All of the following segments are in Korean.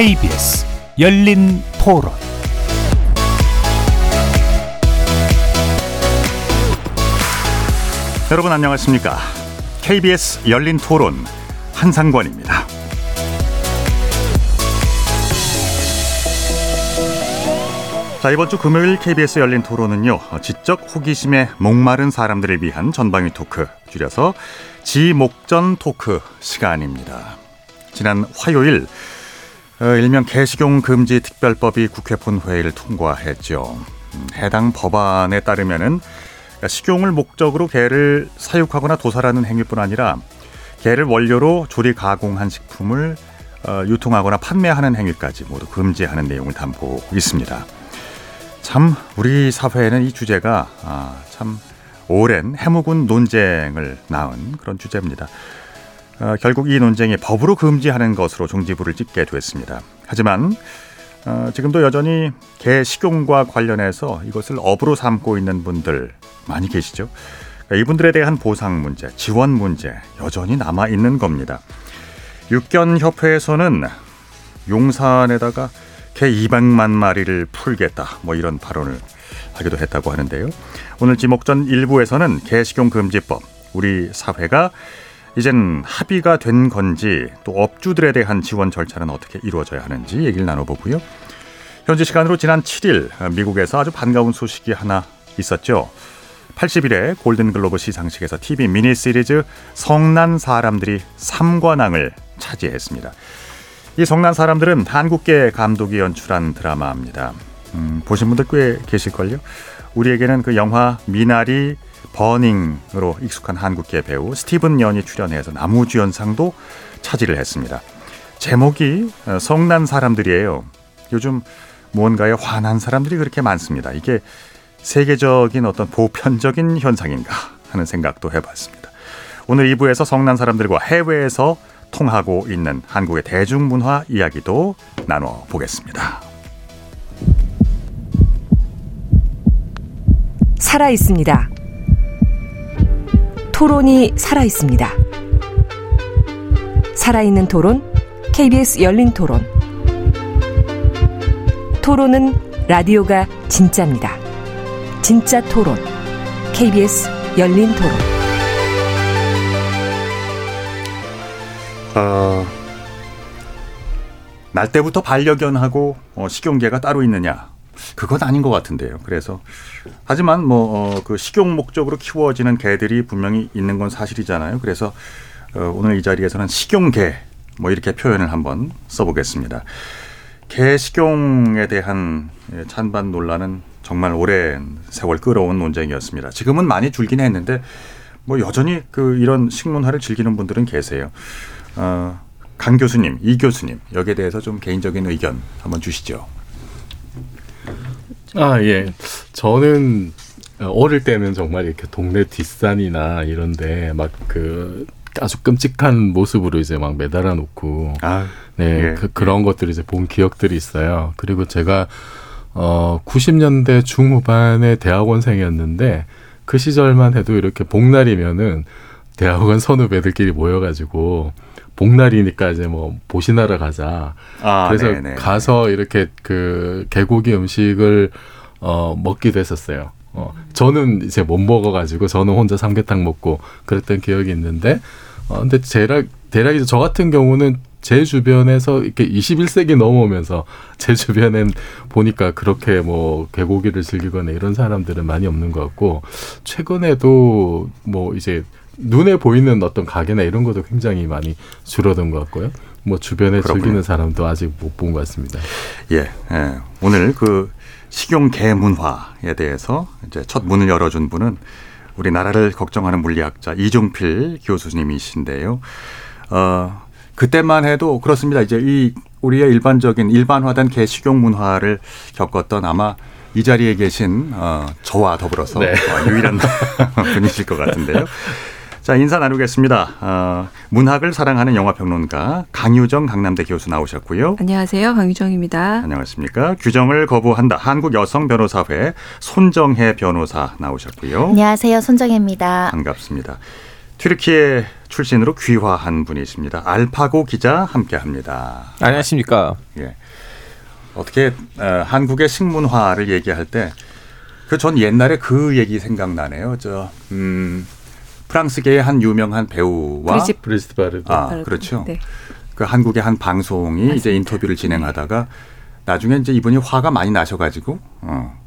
KBS 열린 토론 여러분 안녕하십니까? KBS 열린 토론 한상권입니다. 자 이번 주 금요일 KBS 열린 토론은요 지적 호기심에 목마른 사람들을 위한 전방위 토크 줄여서 지목전 토크 시간입니다. 지난 화요일 어, 일명 개식용 금지 특별법이 국회 본회의를 통과했죠. 음, 해당 법안에 따르면은 식용을 목적으로 개를 사육하거나 도살하는 행위뿐 아니라 개를 원료로 조리 가공한 식품을 어, 유통하거나 판매하는 행위까지 모두 금지하는 내용을 담고 있습니다. 참 우리 사회에는 이 주제가 아, 참 오랜 해묵은 논쟁을 낳은 그런 주제입니다. 어, 결국 이 논쟁이 법으로 금지하는 것으로 종지부를 찍게 됐습니다. 하지만 어, 지금도 여전히 개 식용과 관련해서 이것을 업으로 삼고 있는 분들 많이 계시죠. 그러니까 이분들에 대한 보상 문제, 지원 문제 여전히 남아 있는 겁니다. 육견협회에서는 용산에다가 개 200만 마리를 풀겠다 뭐 이런 발언을 하기도 했다고 하는데요. 오늘 지목전 일부에서는 개식용 금지법 우리 사회가 이젠 합의가 된 건지 또 업주들에 대한 지원 절차는 어떻게 이루어져야 하는지 얘기를 나눠보고요. 현지 시간으로 지난 7일 미국에서 아주 반가운 소식이 하나 있었죠. 80일에 골든글로브 시상식에서 TV 미니 시리즈 성난 사람들이 3관왕을 차지했습니다. 이 성난 사람들은 한국계 감독이 연출한 드라마입니다. 음, 보신 분들 꽤 계실걸요? 우리에게는 그 영화 미나리 버닝으로 익숙한 한국계 배우 스티븐 연이 출연해서 나무주연상도 차지를 했습니다. 제목이 어, 성난 사람들이에요. 요즘 무언가에 화난 사람들이 그렇게 많습니다. 이게 세계적인 어떤 보편적인 현상인가 하는 생각도 해봤습니다. 오늘 2부에서 성난 사람들과 해외에서 통하고 있는 한국의 대중문화 이야기도 나눠보겠습니다. 살아 있습니다. 토론이 살아 있습니다. 살아있는 토론, KBS 열린 토론. 토론은 라디오가 진짜입니다. 진짜 토론, KBS 열린 토론. 어, 날 때부터 반려견하고 어, 식용개가 따로 있느냐? 그건 아닌 것 같은데요. 그래서 하지만 뭐그 어, 식용 목적으로 키워지는 개들이 분명히 있는 건 사실이잖아요. 그래서 어, 오늘 이 자리에서는 식용개 뭐 이렇게 표현을 한번 써보겠습니다. 개 식용에 대한 예, 찬반 논란은 정말 오랜 세월 끌어온 논쟁이었습니다. 지금은 많이 줄긴 했는데 뭐 여전히 그 이런 식문화를 즐기는 분들은 계세요. 어, 강 교수님, 이 교수님 여기에 대해서 좀 개인적인 의견 한번 주시죠. 아, 예. 저는 어릴 때는 정말 이렇게 동네 뒷산이나 이런데 막 그 아주 끔찍한 모습으로 이제 막 매달아 놓고 아, 네, 예, 그, 그런 예. 것들을 이제 본 기억들이 있어요. 그리고 제가 어 90년대 중후반에 대학원생이었는데 그 시절만 해도 이렇게 복날이면은 대학원 선후배들끼리 모여가지고 복날이니까 이제 뭐 보신하러 가자. 아, 그래서 네네. 네, 가서 네. 이렇게 그 개고기 음식을 어 먹기도 했었어요. 어 저는 이제 못 먹어가지고 저는 혼자 삼계탕 먹고 그랬던 기억이 있는데 어 근데 대략 대략 이제 저 같은 경우는 제 주변에서 이렇게 21세기 넘어오면서 제 주변엔 보니까 그렇게 뭐 개고기를 즐기거나 이런 사람들은 많이 없는 것 같고 최근에도 뭐 이제 눈에 보이는 어떤 가게나 이런 것도 굉장히 많이 줄어든 것 같고요. 뭐 주변에 그렇군요. 즐기는 사람도 아직 못 본 것 같습니다. 예, 예. 오늘 그 식용 개 문화에 대해서 이제 첫 문을 열어준 분은 우리나라를 걱정하는 물리학자 이종필 교수님이신데요. 어, 그때만 해도 그렇습니다. 이제 이 우리의 일반적인 일반화된 개 식용 문화를 겪었던 아마 이 자리에 계신 어, 저와 더불어서 네. 어, 유일한 분이실 것 같은데요. 자, 인사 나누겠습니다. 어, 문학을 사랑하는 영화평론가 강유정 강남대 교수 나오셨고요. 안녕하세요. 강유정입니다. 안녕하십니까. 규정을 거부한다. 한국여성변호사회 손정혜 변호사 나오셨고요. 안녕하세요. 손정혜입니다. 반갑습니다. 튀르키예 출신으로 귀화한 분이 있습니다. 알파고 기자 함께합니다. 안녕하십니까? 예. 어떻게 어, 한국의 식문화를 얘기할 때 그 전 옛날에 그 얘기 생각나네요. 저 음, 프랑스계의 한 유명한 배우와 브리짓 브리짓 바르드. 아 그렇죠. 네. 그 한국의 한 방송이 맞습니다. 이제 인터뷰를 진행하다가 나중에 이제 이분이 화가 많이 나셔 가지고 어,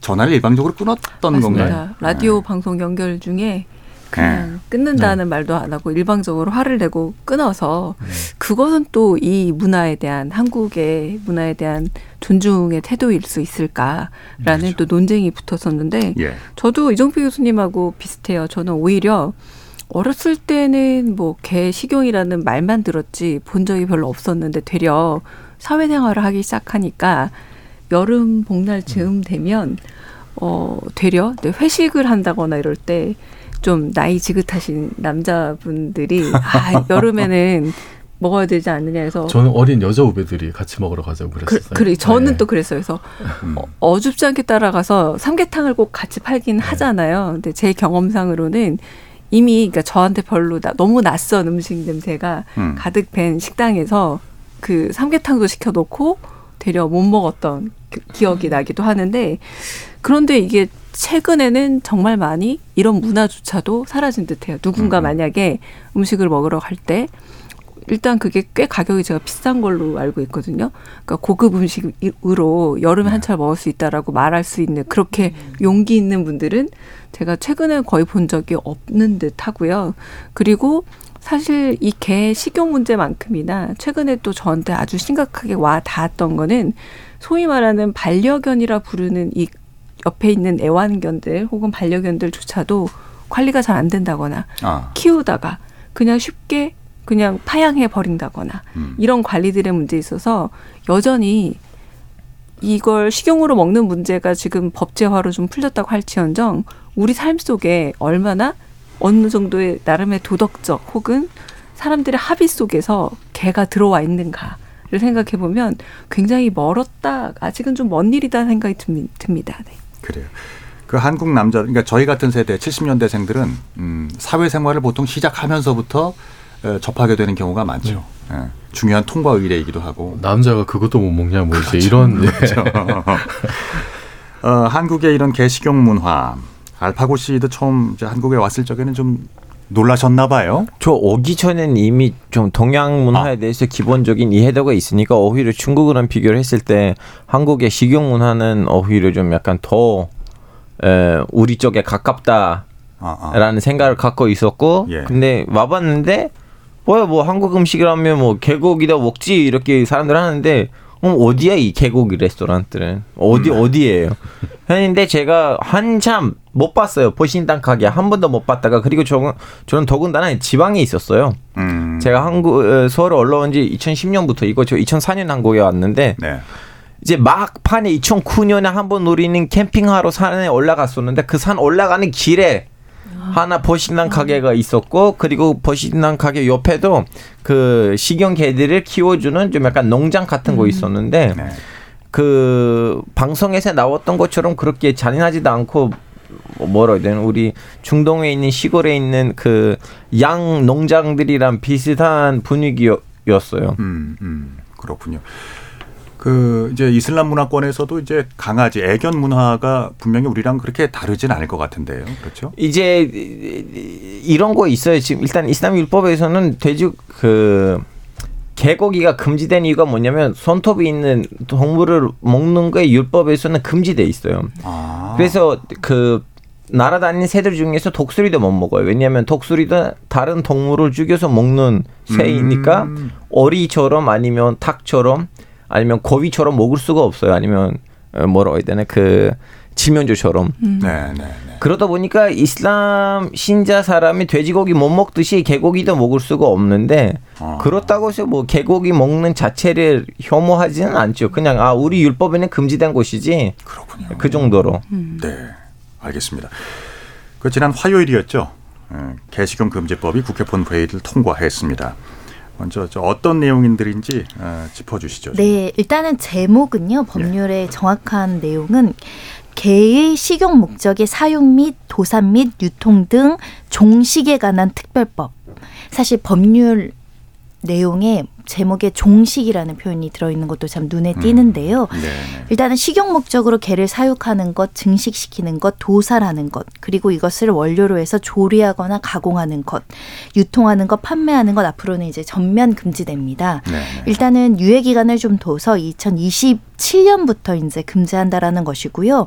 전화를 일방적으로 끊었던 맞습니다. 건가요? 라디오 네. 방송 연결 중에 그냥 네. 끊는다는 네. 말도 안 하고 일방적으로 화를 내고 끊어서 네. 그것은 또 이 문화에 대한 한국의 문화에 대한 존중의 태도일 수 있을까라는 그렇죠. 또 논쟁이 붙었었는데 예. 저도 이정표 교수님하고 비슷해요. 저는 오히려 어렸을 때는 뭐 개 식용이라는 말만 들었지 본 적이 별로 없었는데 되려 사회생활을 하기 시작하니까 여름 복날 즈음 되면 어 되려 회식을 한다거나 이럴 때 좀 나이 지긋하신 남자분들이 아 여름에는 먹어야 되지 않느냐 해서 저는 어린 여자 후배들이 같이 먹으러 가자고 그랬어요. 그, 래 저는 네. 또 그랬어요. 그래서 음. 어, 줍지 않게 따라가서 삼계탕을 꼭 같이 팔긴 네. 하잖아요. 근데 제 경험상으로는 이미 그러니까 저한테 별로 나, 너무 낯선 음식 냄새가 음. 가득 밴 식당에서 그 삼계탕도 시켜놓고 되려 못 먹었던 그 기억이 나기도 하는데 그런데 이게 최근에는 정말 많이 이런 문화조차도 사라진 듯해요. 누군가 음. 만약에 음식을 먹으러 갈 때 일단 그게 꽤 가격이 제가 비싼 걸로 알고 있거든요. 그러니까 고급 음식으로 여름에 네. 한철 먹을 수 있다라고 말할 수 있는 그렇게 음. 용기 있는 분들은 제가 최근에 거의 본 적이 없는 듯 하고요. 그리고 사실 이 개 식용 문제만큼이나 최근에 또 저한테 아주 심각하게 와 닿았던 거는 소위 말하는 반려견이라 부르는 이 옆에 있는 애완견들 혹은 반려견들조차도 관리가 잘 안 된다거나 아. 키우다가 그냥 쉽게 그냥 파양해 버린다거나 음. 이런 관리들의 문제에 있어서 여전히 이걸 식용으로 먹는 문제가 지금 법제화로 좀 풀렸다고 할지언정 우리 삶 속에 얼마나 어느 정도의 나름의 도덕적 혹은 사람들의 합의 속에서 개가 들어와 있는가 를 생각해 보면 굉장히 멀었다 아직은 좀 먼 일이다 생각이 듭니다. 네. 그래요. 그 한국 남자 그러니까 저희 같은 세대 70년대생들은 음, 사회생활을 보통 시작하면서부터 에, 접하게 되는 경우가 많죠. 네. 예, 중요한 통과 의례이기도 하고 남자가 그것도 못 먹냐 뭐 그렇죠. 이제 이런 그렇죠. 어, 한국의 이런 개식용 문화 알파고 씨도 처음 이제 한국에 왔을 적에는 좀 놀라셨나 봐요. 저 오기 전엔 이미 좀 동양 문화에 아. 대해서 기본적인 이해도가 있으니까 오히려 중국이랑 비교를 했을 때 한국의 식용 문화는 오히려 좀 약간 더 에, 우리 쪽에 가깝다라는 아, 아. 생각을 갖고 있었고 예. 근데 와봤는데 뭐야 뭐 한국 음식이라면 뭐 개고기다 먹지 이렇게 사람들 하는데 어, 어디야 이 개고기 레스토랑들은 어디 음. 어디예요? 했는데 제가 한참 못 봤어요 보신당 가게 한 번도 못 봤다가 그리고 저, 저는 더군다나 지방에 있었어요. 음. 제가 한국 어, 서울 올라온 지 2010년부터 이거 저 2004년 한국에 왔는데 네. 이제 막판에 2009년에 한번 노리는 캠핑하러 산에 올라갔었는데 그 산 올라가는 길에 하나 버시난 가게가 있었고 그리고 버시난 가게 옆에도 그 식용 개들을 키워주는 좀 약간 농장 같은 거 음. 있었는데 네. 그 방송에서 나왔던 것처럼 그렇게 잔인하지도 않고 뭐 뭐라 해야 되나 우리 중동에 있는 시골에 있는 그 양 농장들이랑 비슷한 분위기였어요. 음, 음 그렇군요. 그 이제 이슬람 문화권에서도 이제 강아지 애견 문화가 분명히 우리랑 그렇게 다르진 않을 것 같은데요. 그렇죠? 이제 이런 거 있어요. 지금 일단 이슬람 율법에서는 돼지 그 개고기가 금지된 이유가 뭐냐면 손톱이 있는 동물을 먹는 게 율법에서는 금지돼 있어요. 아. 그래서 그 날아다니는 새들 중에서 독수리도 못 먹어요. 왜냐하면 독수리도 다른 동물을 죽여서 먹는 새이니까 음. 어리처럼 아니면 닭처럼 아니면 고비처럼 먹을 수가 없어요. 아니면 어, 뭐라고 해야 되나 그 지면조처럼. 음. 네, 네, 네. 그러다 보니까 이슬람 신자 사람이 돼지고기 못 먹듯이 개고기도 먹을 수가 없는데 어. 그렇다고 해서 뭐 개고기 먹는 자체를 혐오하지는 않죠. 그냥 아 우리 율법에는 금지된 곳이지. 그렇군요. 그 정도로. 음. 네, 알겠습니다. 그 지난 화요일이었죠. 예, 개식용 금지법이 국회 본회의를 통과했습니다. 먼저 어떤 내용인들인지 어, 짚어주시죠. 네, 일단은 제목은요 법률의 예. 정확한 내용은 개의 식용 목적의 사용 및 도산 및 유통 등 종식에 관한 특별법. 사실 법률 내용에 제목에 종식이라는 표현이 들어있는 것도 참 눈에 음. 띄는데요. 음. 일단은 식용 목적으로 개를 사육하는 것, 증식시키는 것, 도살하는 것, 그리고 이것을 원료로 해서 조리하거나 가공하는 것, 유통하는 것, 판매하는 것 앞으로는 이제 전면 금지됩니다. 네네. 일단은 유예 기간을 좀 둬서 2020 7년부터 이제 금지한다라는 것이고요.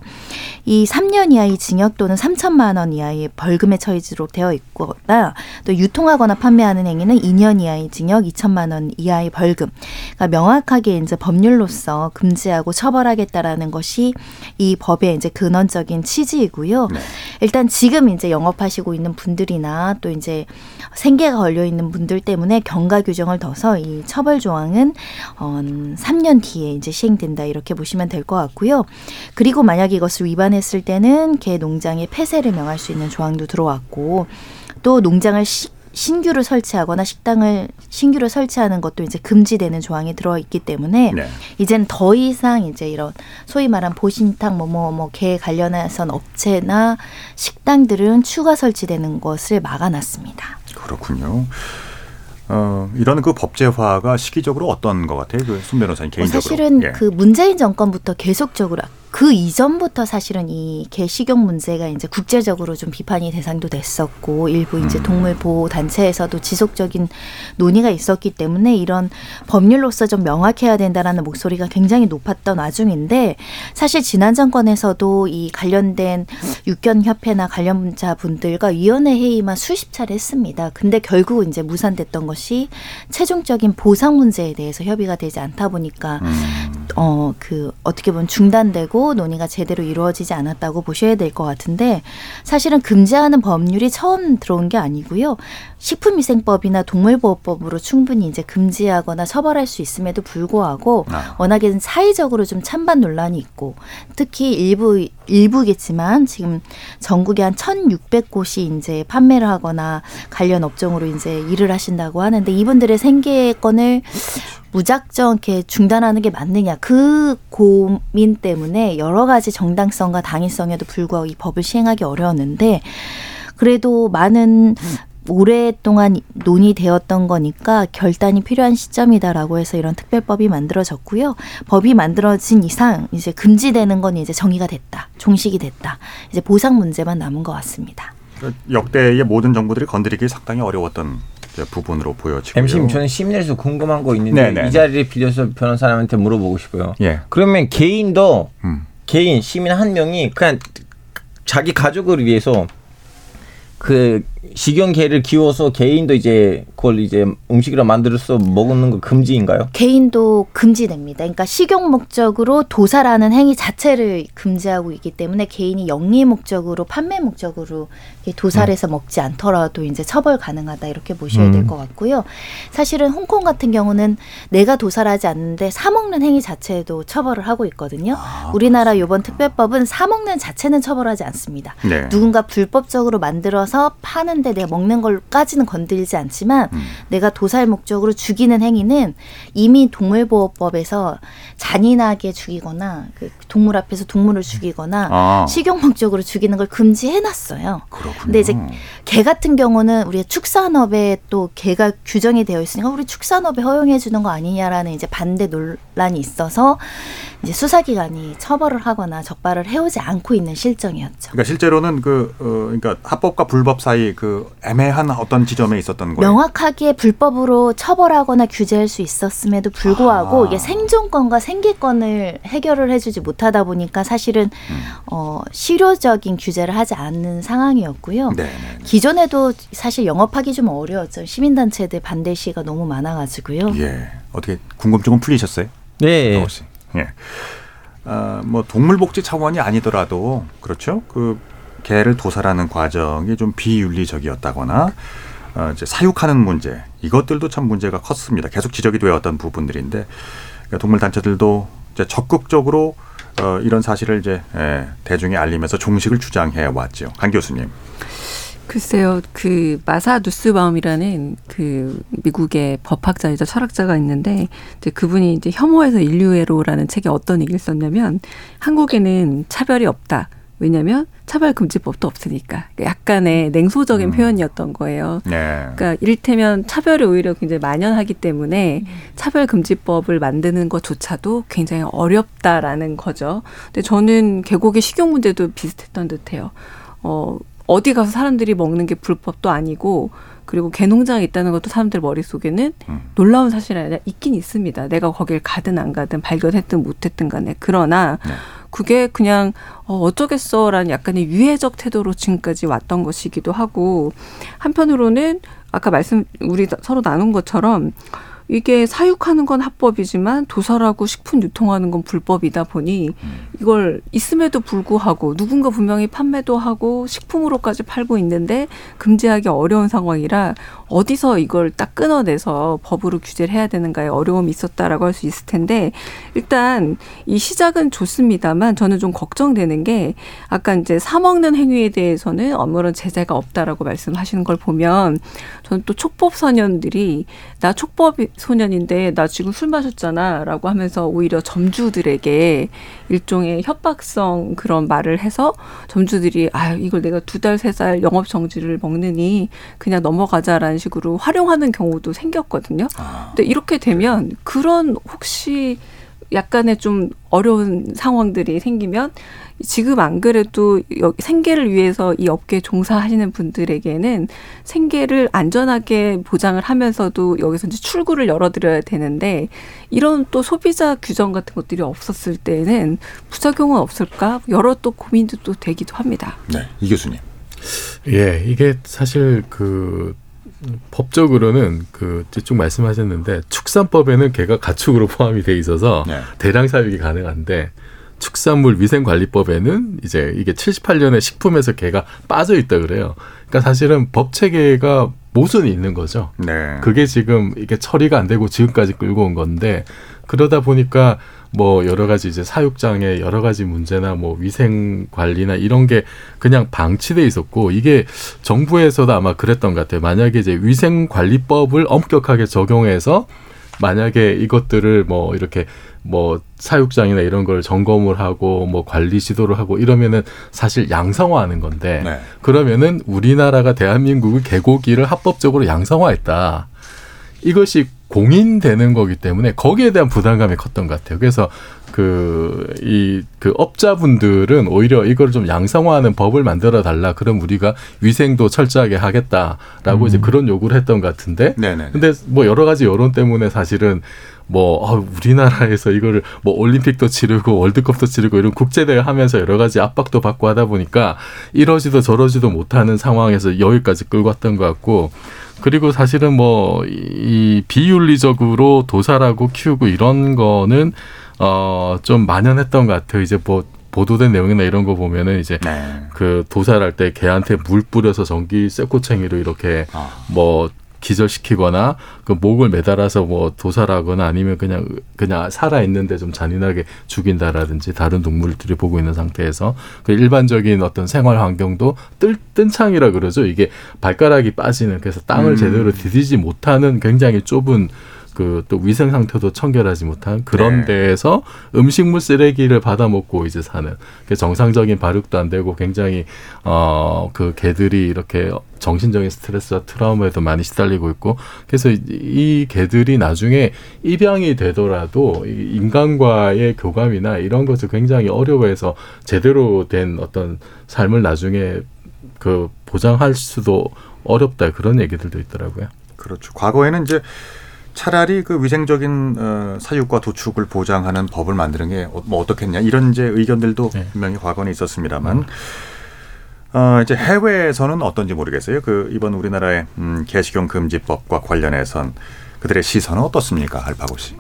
이 3년 이하의 징역 또는 3천만 원 이하의 벌금에 처해지도록 되어 있거나 또 유통하거나 판매하는 행위는 2년 이하의 징역 2천만 원 이하 의 벌금. 그러니까 명확하게 이제 법률로서 금지하고 처벌하겠다라는 것이 이 법의 이제 근원적인 취지이고요. 네. 일단 지금 이제 영업하시고 있는 분들이나 또 이제 생계가 걸려 있는 분들 때문에 경과 규정을 둬서 이 처벌 조항은 어 3년 뒤에 이제 시행된다 이렇게 보시면 될 것 같고요. 그리고 만약 이것을 위반했을 때는 개 농장의 폐쇄를 명할 수 있는 조항도 들어왔고 또 농장을 시, 신규로 설치하거나 식당을 신규로 설치하는 것도 이제 금지되는 조항이 들어 있기 때문에 네. 이제는 더 이상 이제 이런 소위 말한 보신탕 뭐뭐 뭐개 관련해선 업체나 식당들은 추가 설치되는 것을 막아놨습니다. 그렇군요. 어, 이런 그 법제화가 시기적으로 어떤 것 같아요? 그순 변호사님 개인적으로. 어, 사실은 예. 그 문재인 정권부터 계속적으로 그 이전부터 사실은 이 개식용 문제가 이제 국제적으로 좀 비판이 대상도 됐었고 일부 이제 음. 동물 보호 단체에서도 지속적인 논의가 있었기 때문에 이런 법률로서 좀 명확해야 된다라는 목소리가 굉장히 높았던 와중인데 사실 지난 정권에서도 이 관련된 육견 협회나 관련자 분들과 위원회 회의만 수십 차례 했습니다. 근데 결국 이제 무산됐던 것이 최종적인 보상 문제에 대해서 협의가 되지 않다 보니까 음. 어그 어떻게 보면 중단되고 있고 논의가 제대로 이루어지지 않았다고 보셔야 될 것 같은데 사실은 금지하는 법률이 처음 들어온 게 아니고요. 식품위생법이나 동물보호법으로 충분히 이제 금지하거나 처벌할 수 있음에도 불구하고 아. 워낙에 사회적으로 좀 찬반 논란이 있고 특히 일부 일부겠지만 지금 전국에 한 천육백 곳이 이제 판매를 하거나 관련 업종으로 이제 일을 하신다고 하는데 이분들의 생계권을 무작정 이렇게 중단하는 게 맞느냐 그 고민 때문에 여러 가지 정당성과 당위성에도 불구하고 이 법을 시행하기 어려웠는데 그래도 많은 오랫동안 논의되었던 거니까 결단이 필요한 시점이다라고 해서 이런 특별법이 만들어졌고요. 법이 만들어진 이상 이제 금지되는 건 이제 정의가 됐다. 종식이 됐다. 이제 보상 문제만 남은 것 같습니다. 역대의 모든 정부들이 건드리기 상당히 어려웠던 부분으로 보여지고요. MC님 저는 시민에서 궁금한 거 있는데 네네. 이 네. 자리를 빌려서 변호사님한테 물어보고 싶어요. 예. 그러면 개인도 음. 개인 시민 한 명이 그냥 자기 가족을 위해서 그 식용개를 키워서 개인도 이제 그걸 이제 음식으로 만들어서 먹는 거 금지인가요? 개인도 금지됩니다. 그러니까 식용 목적으로 도살하는 행위 자체를 금지하고 있기 때문에 개인이 영리 목적으로 판매 목적으로 도살해서 음. 먹지 않더라도 이제 처벌 가능하다 이렇게 보셔야 음. 될것 같고요. 사실은 홍콩 같은 경우는 내가 도살하지 않는데 사 먹는 행위 자체도 처벌을 하고 있거든요. 아, 우리나라 이번 특별법은 사 먹는 자체는 처벌하지 않습니다. 네. 누군가 불법적으로 만들어서 파는 하는데 내가 먹는 걸까지는 건들지 않지만 음. 내가 도살 목적으로 죽이는 행위는 이미 동물보호법에서 잔인하게 죽이거나 그 동물 앞에서 동물을 죽이거나 아. 식용 목적으로 죽이는 걸 금지해놨어요. 그렇군요. 근데 이제 개 같은 경우는 우리 축산업에 또 개가 규정이 되어 있으니까 우리 축산업에 허용해 주는 거 아니냐라는 이제 반대 논란이 있어서 이제 수사기관이 처벌을 하거나 적발을 해오지 않고 있는 실정이었죠. 그러니까 실제로는 그 어, 그러니까 합법과 불법 사이 그 애매한 어떤 지점에 있었던 거예요. 명확하게 불법으로 처벌하거나 규제할 수 있었음에도 불구하고 아. 이게 생존권과 생계권을 해결을 해주지 못하다 보니까 사실은 음. 어, 실효적인 규제를 하지 않는 상황이었고요. 네네네. 네, 네. 기존에도 사실 영업하기 좀 어려웠죠. 시민단체들 반대 시가 너무 많아가지고요. 예. 어떻게 궁금증은 풀리셨어요? 네. 예. 어, 뭐 동물복지 차원이 아니더라도 그렇죠. 그 개를 도살하는 과정이 좀 비윤리적이었다거나 어, 이제 사육하는 문제 이것들도 참 문제가 컸습니다. 계속 지적이 되었던 부분들인데 그러니까 동물 단체들도 이제 적극적으로 어, 이런 사실을 이제 예, 대중에 알리면서 종식을 주장해 왔죠. 강 교수님. 글쎄요, 그 마사 누스바움이라는 그 미국의 법학자이자 철학자가 있는데 이제 그분이 이제 혐오에서 인류애로라는 책에 어떤 얘기를 썼냐면 한국에는 차별이 없다. 왜냐하면 차별금지법도 없으니까 약간의 냉소적인 음. 표현이었던 거예요. 네. 그러니까 이를테면 차별이 오히려 굉장히 만연하기 때문에 차별금지법을 만드는 것조차도 굉장히 어렵다라는 거죠. 근데 저는 계곡의 식용 문제도 비슷했던 듯해요. 어 어디 가서 사람들이 먹는 게 불법도 아니고 그리고 개농장에 있다는 것도 사람들 머릿속에는 음. 놀라운 사실이 아니라 있긴 있습니다. 내가 거길 가든 안 가든 발견했든 못했든 간에. 그러나 네. 그게 그냥 어, 어쩌겠어라는 약간의 유해적 태도로 지금까지 왔던 것이기도 하고 한편으로는 아까 말씀 우리 서로 나눈 것처럼 이게 사육하는 건 합법이지만 도살하고 식품 유통하는 건 불법이다 보니 이걸 있음에도 불구하고 누군가 분명히 판매도 하고 식품으로까지 팔고 있는데 금지하기 어려운 상황이라 어디서 이걸 딱 끊어내서 법으로 규제를 해야 되는가에 어려움이 있었다라고 할 수 있을 텐데 일단 이 시작은 좋습니다만 저는 좀 걱정되는 게 아까 이제 사 먹는 행위에 대해서는 아무런 제재가 없다라고 말씀하시는 걸 보면 저는 또 촉법 소년들이 나 촉법 소년인데 나 지금 술 마셨잖아라고 하면서 오히려 점주들에게 일종의 협박성 그런 말을 해서 점주들이 아 이걸 내가 두 달 세 달 영업 정지를 먹느니 그냥 넘어가자라는 식으로 활용하는 경우도 생겼거든요. 아. 근데 이렇게 되면 그런 혹시 약간의 좀 어려운 상황들이 생기면 지금 안 그래도 생계를 위해서 이 업계에 종사하시는 분들에게는 생계를 안전하게 보장을 하면서도 여기서 이제 출구를 열어드려야 되는데 이런 또 소비자 규정 같은 것들이 없었을 때는 부작용은 없을까 여러 또 고민도 또 되기도 합니다. 네, 이 교수님. 예, 이게 사실 그 법적으로는 그 쭉 말씀하셨는데 축산법에는 개가 가축으로 포함이 돼 있어서 네. 대량 사육이 가능한데 축산물 위생관리법에는 이제 이게 78년에 식품에서 개가 빠져 있다 그래요. 그러니까 사실은 법 체계가 모순이 있는 거죠. 네. 그게 지금 이게 처리가 안 되고 지금까지 끌고 온 건데 그러다 보니까 뭐 여러 가지 이제 사육장의 여러 가지 문제나 뭐 위생 관리나 이런 게 그냥 방치돼 있었고 이게 정부에서도 아마 그랬던 것 같아요. 만약에 이제 위생 관리법을 엄격하게 적용해서 만약에 이것들을 뭐 이렇게 뭐 사육장이나 이런 걸 점검을 하고 뭐 관리 지도를 하고 이러면은 사실 양성화하는 건데 네. 그러면은 우리나라가 대한민국의 개고기를 합법적으로 양성화했다. 이것이 공인되는 거기 때문에 거기에 대한 부담감이 컸던 것 같아요. 그래서 그, 이, 그 업자분들은 오히려 이걸 좀 양성화하는 법을 만들어 달라. 그럼 우리가 위생도 철저하게 하겠다라고 음. 이제 그런 요구를 했던 것 같은데. 네네. 근데 뭐 여러 가지 여론 때문에 사실은 뭐 어, 우리나라에서 이거를 뭐 올림픽도 치르고 월드컵도 치르고 이런 국제대회 하면서 여러 가지 압박도 받고 하다 보니까 이러지도 저러지도 못하는 상황에서 여기까지 끌고 왔던 것 같고 그리고 사실은 뭐 이 비윤리적으로 도살하고 키우고 이런 거는 어 좀 만연했던 것 같아요. 이제 뭐 보도된 내용이나 이런 거 보면은 이제 네. 그 도살할 때 개한테 물 뿌려서 전기 쇠꼬챙이로 이렇게 아. 뭐 기절시키거나 그 목을 매달아서 뭐 도살하거나 아니면 그냥 그냥 살아 있는데 좀 잔인하게 죽인다라든지 다른 동물들이 보고 있는 상태에서 그 일반적인 어떤 생활 환경도 뜰 뜬창이라 그러죠. 이게 발가락이 빠지는 그래서 땅을 음. 제대로 디디지 못하는 굉장히 좁은 그 또 위생 상태도 청결하지 못한 그런 네. 데에서 음식물 쓰레기를 받아 먹고 이제 사는 그 정상적인 발육도 안 되고 굉장히 어 그 개들이 이렇게 정신적인 스트레스와 트라우마에도 많이 시달리고 있고 그래서 이 개들이 나중에 입양이 되더라도 인간과의 교감이나 이런 것을 굉장히 어려워해서 제대로 된 어떤 삶을 나중에 그 보장할 수도 어렵다 그런 얘기들도 있더라고요. 그렇죠. 과거에는 이제 차라리 그 위생적인 어, 사육과 도축을 보장하는 법을 만드는 게뭐 어, 어떻겠냐 이런 이제 의견들도 네. 분명히 과거에 있었습니다만 음. 어, 이제 해외에서는 어떤지 모르겠어요. 그 이번 우리나라의 음, 개식용 금지법과 관련해선 그들의 시선은 어떻습니까, 알파고 씨?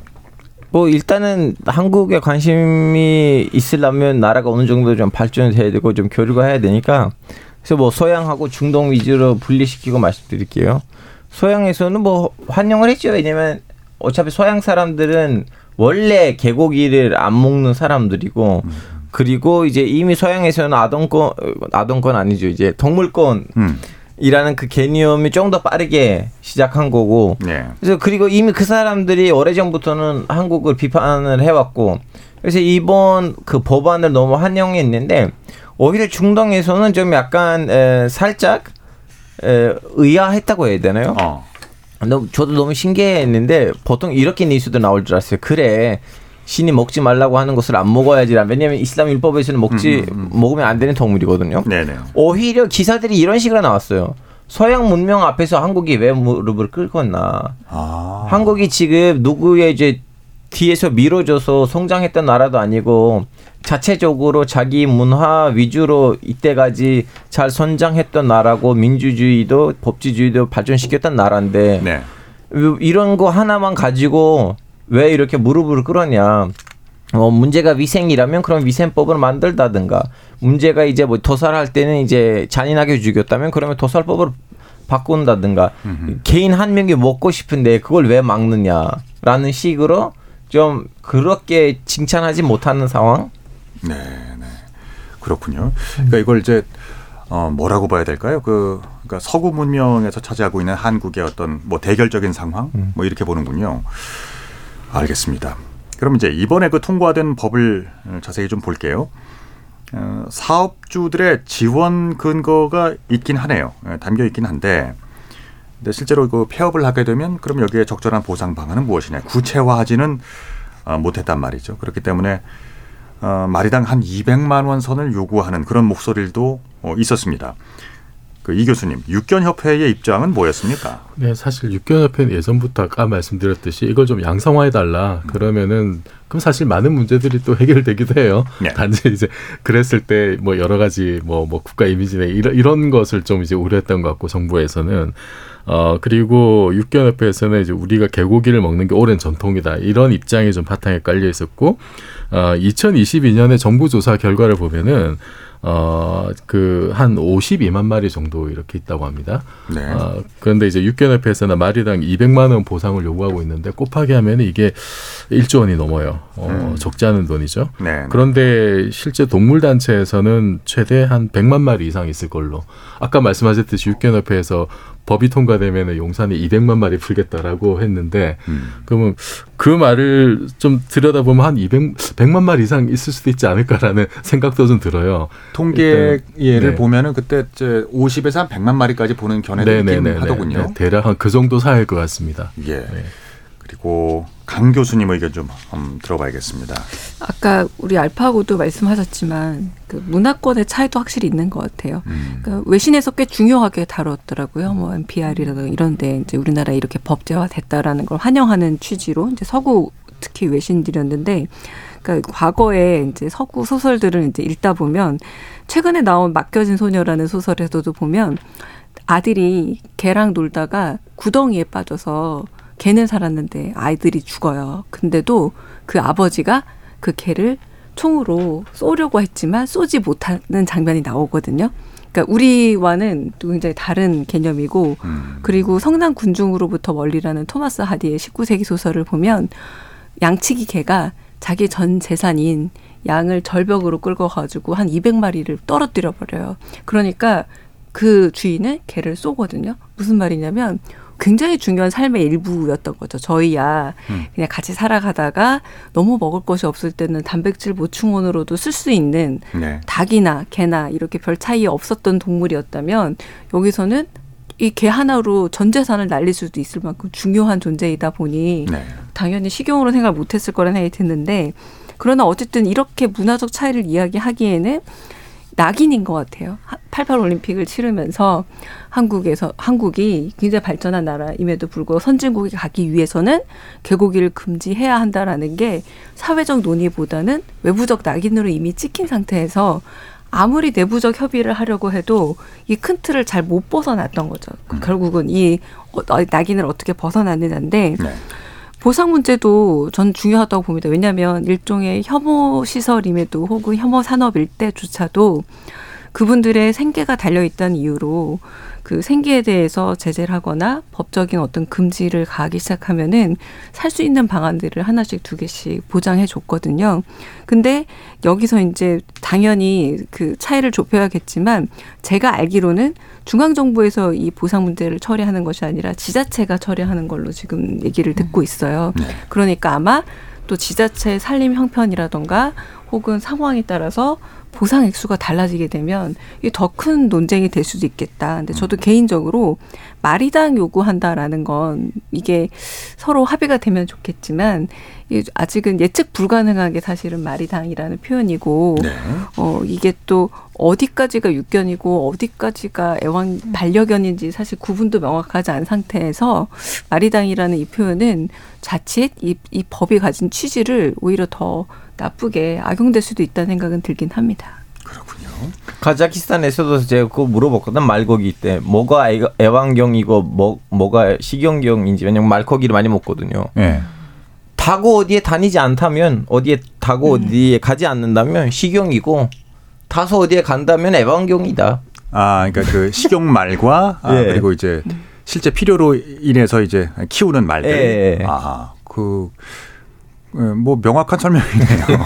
뭐 일단은 한국에 관심이 있으려면 나라가 어느 정도 좀 발전해야 되고 좀 교류가 해야 되니까 그래서 뭐 서양하고 중동 위주로 분리시키고 말씀드릴게요. 서양에서는 뭐 환영을 했죠. 왜냐면 어차피 서양 사람들은 원래 개고기를 안 먹는 사람들이고 음. 그리고 이제 이미 서양에서는 아동권 아동권 아니죠. 이제 동물권 음. 이라는 그 개념이 좀 더 빠르게 시작한 거고. 네. 그래서 그리고 이미 그 사람들이 오래전부터는 한국을 비판을 해왔고. 그래서 이번 그 법안을 너무 환영했는데 오히려 중동에서는 좀 약간 에, 살짝 에, 의아했다고 해야 되나요? 어. 너무, 저도 너무 신기했는데 보통 이렇게 뉴스도 나올 줄 알았어요. 그래. 신이 먹지 말라고 하는 것을 안 먹어야지라. 왜냐하면 이슬람 율법에서는 먹지 음, 음, 음. 먹으면 안 되는 동물이거든요. 네네. 오히려 기사들이 이런 식으로 나왔어요. 서양 문명 앞에서 한국이 왜 무릎을 꿇었나? 아. 한국이 지금 누구의 이제 뒤에서 밀어줘서 성장했던 나라도 아니고 자체적으로 자기 문화 위주로 이때까지 잘 선장했던 나라고 민주주의도 법치주의도 발전시켰던 나라인데 네. 이런 거 하나만 가지고 왜 이렇게 무릎을 꿇었냐. 어, 문제가 위생이라면 그럼 위생법을 만들다든가 문제가 이제 뭐 도살할 때는 이제 잔인하게 죽였다면 그러면 도살법을 바꾼다든가 음흠. 개인 한 명이 먹고 싶은데 그걸 왜 막느냐라는 식으로 좀 그렇게 칭찬하지 못하는 상황. 네, 네. 그렇군요. 그러니까 이걸 이제 어 뭐라고 봐야 될까요? 그 그러니까 서구 문명에서 차지하고 있는 한국의 어떤 뭐 대결적인 상황 음. 뭐 이렇게 보는군요. 알겠습니다. 그럼 이제 이번에 그 통과된 법을 자세히 좀 볼게요. 어, 사업주들의 지원 근거가 있긴 하네요. 예, 담겨 있긴 한데, 근데 실제로 그 폐업을 하게 되면 그럼 여기에 적절한 보상 방안은 무엇이냐 구체화하지는 어, 못했단 말이죠. 그렇기 때문에 어, 마리당 한 200만 원 선을 요구하는 그런 목소리도 어, 있었습니다. 그 이 교수님 육견협회의 입장은 뭐였습니까? 네, 사실 육견협회는 예전부터 아까 말씀드렸듯이 이걸 좀 양성화해 달라. 그러면은 그럼 사실 많은 문제들이 또 해결되기도 해요. 네. 단지 이제 그랬을 때 뭐 여러 가지 뭐, 뭐 국가 이미지나 이런 이런 것을 좀 이제 우려했던 것 같고 정부에서는 어 그리고 육견협회에서는 이제 우리가 개고기를 먹는 게 오랜 전통이다 이런 입장이 좀 바탕에 깔려 있었고 어 2022년에 정부 조사 결과를 보면은 어, 그, 한 52만 마리 정도 이렇게 있다고 합니다. 네. 어, 그런데 이제 육견협회에서는 마리당 200만 원 보상을 요구하고 있는데 곱하기 하면 이게 1조 원이 넘어요. 어, 음. 적지 않은 돈이죠. 네, 네. 그런데 실제 동물단체에서는 최대 한 100만 마리 이상 있을 걸로. 아까 말씀하셨듯이 육견협회에서 법이 통과되면 용산이 200만 마리 풀겠다라고 했는데 음. 그러면 그 말을 좀 들여다보면 한 200, 100만 마리 이상 있을 수도 있지 않을까라는 생각도 좀 들어요. 통계 예를 네. 보면은 그때 이제 50에서 한 100만 마리까지 보는 견해도 있긴 하더군요. 네, 대략 한 그 정도 사이일 것 같습니다. 예. 네. 그리고 강 교수님 의견 좀 들어봐야겠습니다. 아까 우리 알파고도 말씀하셨지만 그 문화권의 차이도 확실히 있는 것 같아요. 음. 그러니까 외신에서 꽤 중요하게 다뤘더라고요. 뭐 NPR이라든가 이런데 이제 우리나라 이렇게 법제화 됐다라는 걸 환영하는 취지로 이제 서구 특히 외신들이었는데 그러니까 과거에 이제 서구 소설들을 이제 읽다 보면 최근에 나온 맡겨진 소녀라는 소설에서도 보면 아들이 개랑 놀다가 구덩이에 빠져서 개는 살았는데 아이들이 죽어요. 근데도 그 아버지가 그 개를 총으로 쏘려고 했지만 쏘지 못하는 장면이 나오거든요. 그러니까 우리와는 또 굉장히 다른 개념이고 음. 그리고 성남 군중으로부터 멀리라는 토마스 하디의 19세기 소설을 보면 양치기 개가 자기 전 재산인 양을 절벽으로 끌고 가지고 한 200마리를 떨어뜨려 버려요. 그러니까 그 주인은 개를 쏘거든요. 무슨 말이냐면 굉장히 중요한 삶의 일부였던 거죠. 저희야 음. 그냥 같이 살아가다가 너무 먹을 것이 없을 때는 단백질 보충원으로도 쓸 수 있는 네. 닭이나 개나 이렇게 별 차이 없었던 동물이었다면 여기서는 이 개 하나로 전 재산을 날릴 수도 있을 만큼 중요한 존재이다 보니 네. 당연히 식용으로 생각 못했을 거라는 생각이 드는데 그러나 어쨌든 이렇게 문화적 차이를 이야기하기에는 낙인인 것 같아요. 88 올림픽을 치르면서 한국에서 한국이 굉장히 발전한 나라임에도 불구하고 선진국에 가기 위해서는 개고기를 금지해야 한다라는 게 사회적 논의보다는 외부적 낙인으로 이미 찍힌 상태에서 아무리 내부적 협의를 하려고 해도 이 큰 틀을 잘 못 벗어났던 거죠. 음. 결국은 이 어, 낙인을 어떻게 벗어났느냐인데 네. 보상 문제도 전 중요하다고 봅니다. 왜냐하면 일종의 혐오 시설임에도 혹은 혐오 산업일 때조차도 그분들의 생계가 달려 있다는 이유로 그 생계에 대해서 제재를 하거나 법적인 어떤 금지를 가하기 시작하면은 살 수 있는 방안들을 하나씩 두 개씩 보장해 줬거든요. 근데 여기서 이제 당연히 그 차이를 좁혀야겠지만 제가 알기로는 중앙정부에서 이 보상 문제를 처리하는 것이 아니라 지자체가 처리하는 걸로 지금 얘기를 듣고 있어요. 네. 그러니까 아마 또 지자체 살림 형편이라던가 혹은 상황에 따라서 보상 액수가 달라지게 되면 이게 더 큰 논쟁이 될 수도 있겠다. 근데 저도 개인적으로 마리당 요구한다라는 건 이게 서로 합의가 되면 좋겠지만 아직은 예측 불가능하게 사실은 마리당이라는 표현이고 네. 어 이게 또 어디까지가 육견이고 어디까지가 애완 반려견인지 사실 구분도 명확하지 않은 상태에서 마리당이라는 이 표현은 자칫 이, 이 법이 가진 취지를 오히려 더 나쁘게 악용될 수도 있다는 생각은 들긴 합니다. 그렇군요. 카자키스탄에서도 제가 그거 물어봤거든 말고기 때 뭐가 애, 애완경이고 뭐 뭐가 식용경인지 왜냐면 말고기를 많이 먹거든요. 네. 다고 어디에 다니지 않다면 어디에 다고 음. 어디에 가지 않는다면 식용이고 다소 어디에 간다면 애완경이다. 아, 그러니까 그 식용 말과 아, 예. 그리고 이제 실제 필요로 인해서 이제 키우는 말들. 예. 아, 그 뭐 명확한 설명이네요.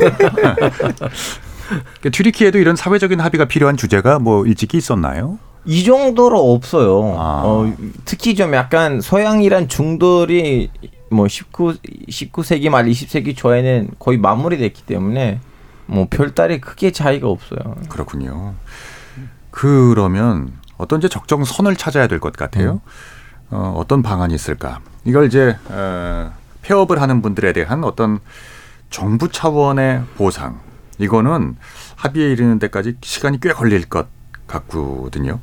그러니까 튀르키에도 이런 사회적인 합의가 필요한 주제가 뭐 일찍이 있었나요? 이 정도로 없어요. 아. 어, 특히 좀 약간 서양이란 중돌이 뭐 19, 19세기 말 20세기 초에는 거의 마무리됐기 때문에 뭐 별다리 크게 차이가 없어요. 그렇군요. 그러면 어떤 이제 적정 선을 찾아야 될 것 같아요. 음. 어, 어떤 방안이 있을까? 이걸 이제 어, 폐업을 하는 분들에 대한 어떤 정부 차원의 보상 이거는 합의에 이르는 데까지 시간이 꽤 걸릴 것 같거든요.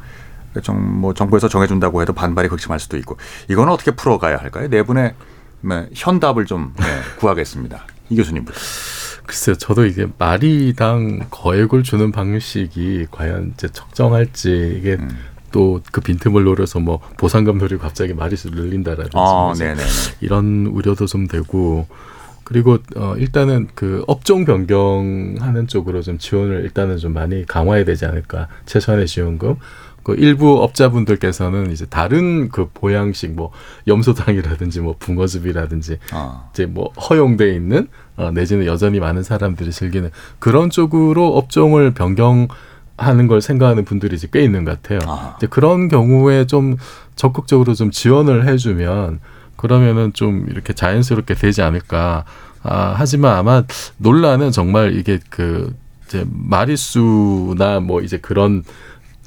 정, 뭐 정부에서 정해준다고 해도 반발이 극심할 수도 있고 이거는 어떻게 풀어가야 할까요? 네 분의 네, 현답을 좀 네, 구하겠습니다. 이 교수님부터. 글쎄요, 저도 이게 말이당 거액을 주는 방식이 과연 이제 적정할지 이게 음. 또 그 빈틈을 노려서 뭐 보상금 노리고 갑자기 마리수를 늘린다라든지 아, 이런 우려도 좀 되고 그리고 어 일단은 그 업종 변경하는 쪽으로 좀 지원을 일단은 좀 많이 강화해야 되지 않을까. 최소한의 지원금. 그 일부 업자분들께서는 이제 다른 그 보양식 뭐 염소탕이라든지 뭐 붕어즙이라든지 아. 이제 뭐 허용돼 있는 어 내지는 여전히 많은 사람들이 즐기는 그런 쪽으로 업종을 변경 하는 걸 생각하는 분들이 이제 꽤 있는 것 같아요. 아. 이제 그런 경우에 좀 적극적으로 좀 지원을 해주면 그러면은 좀 이렇게 자연스럽게 되지 않을까. 아, 하지만 아마 논란은 정말 이게 그 이제 마리수나 뭐 이제 그런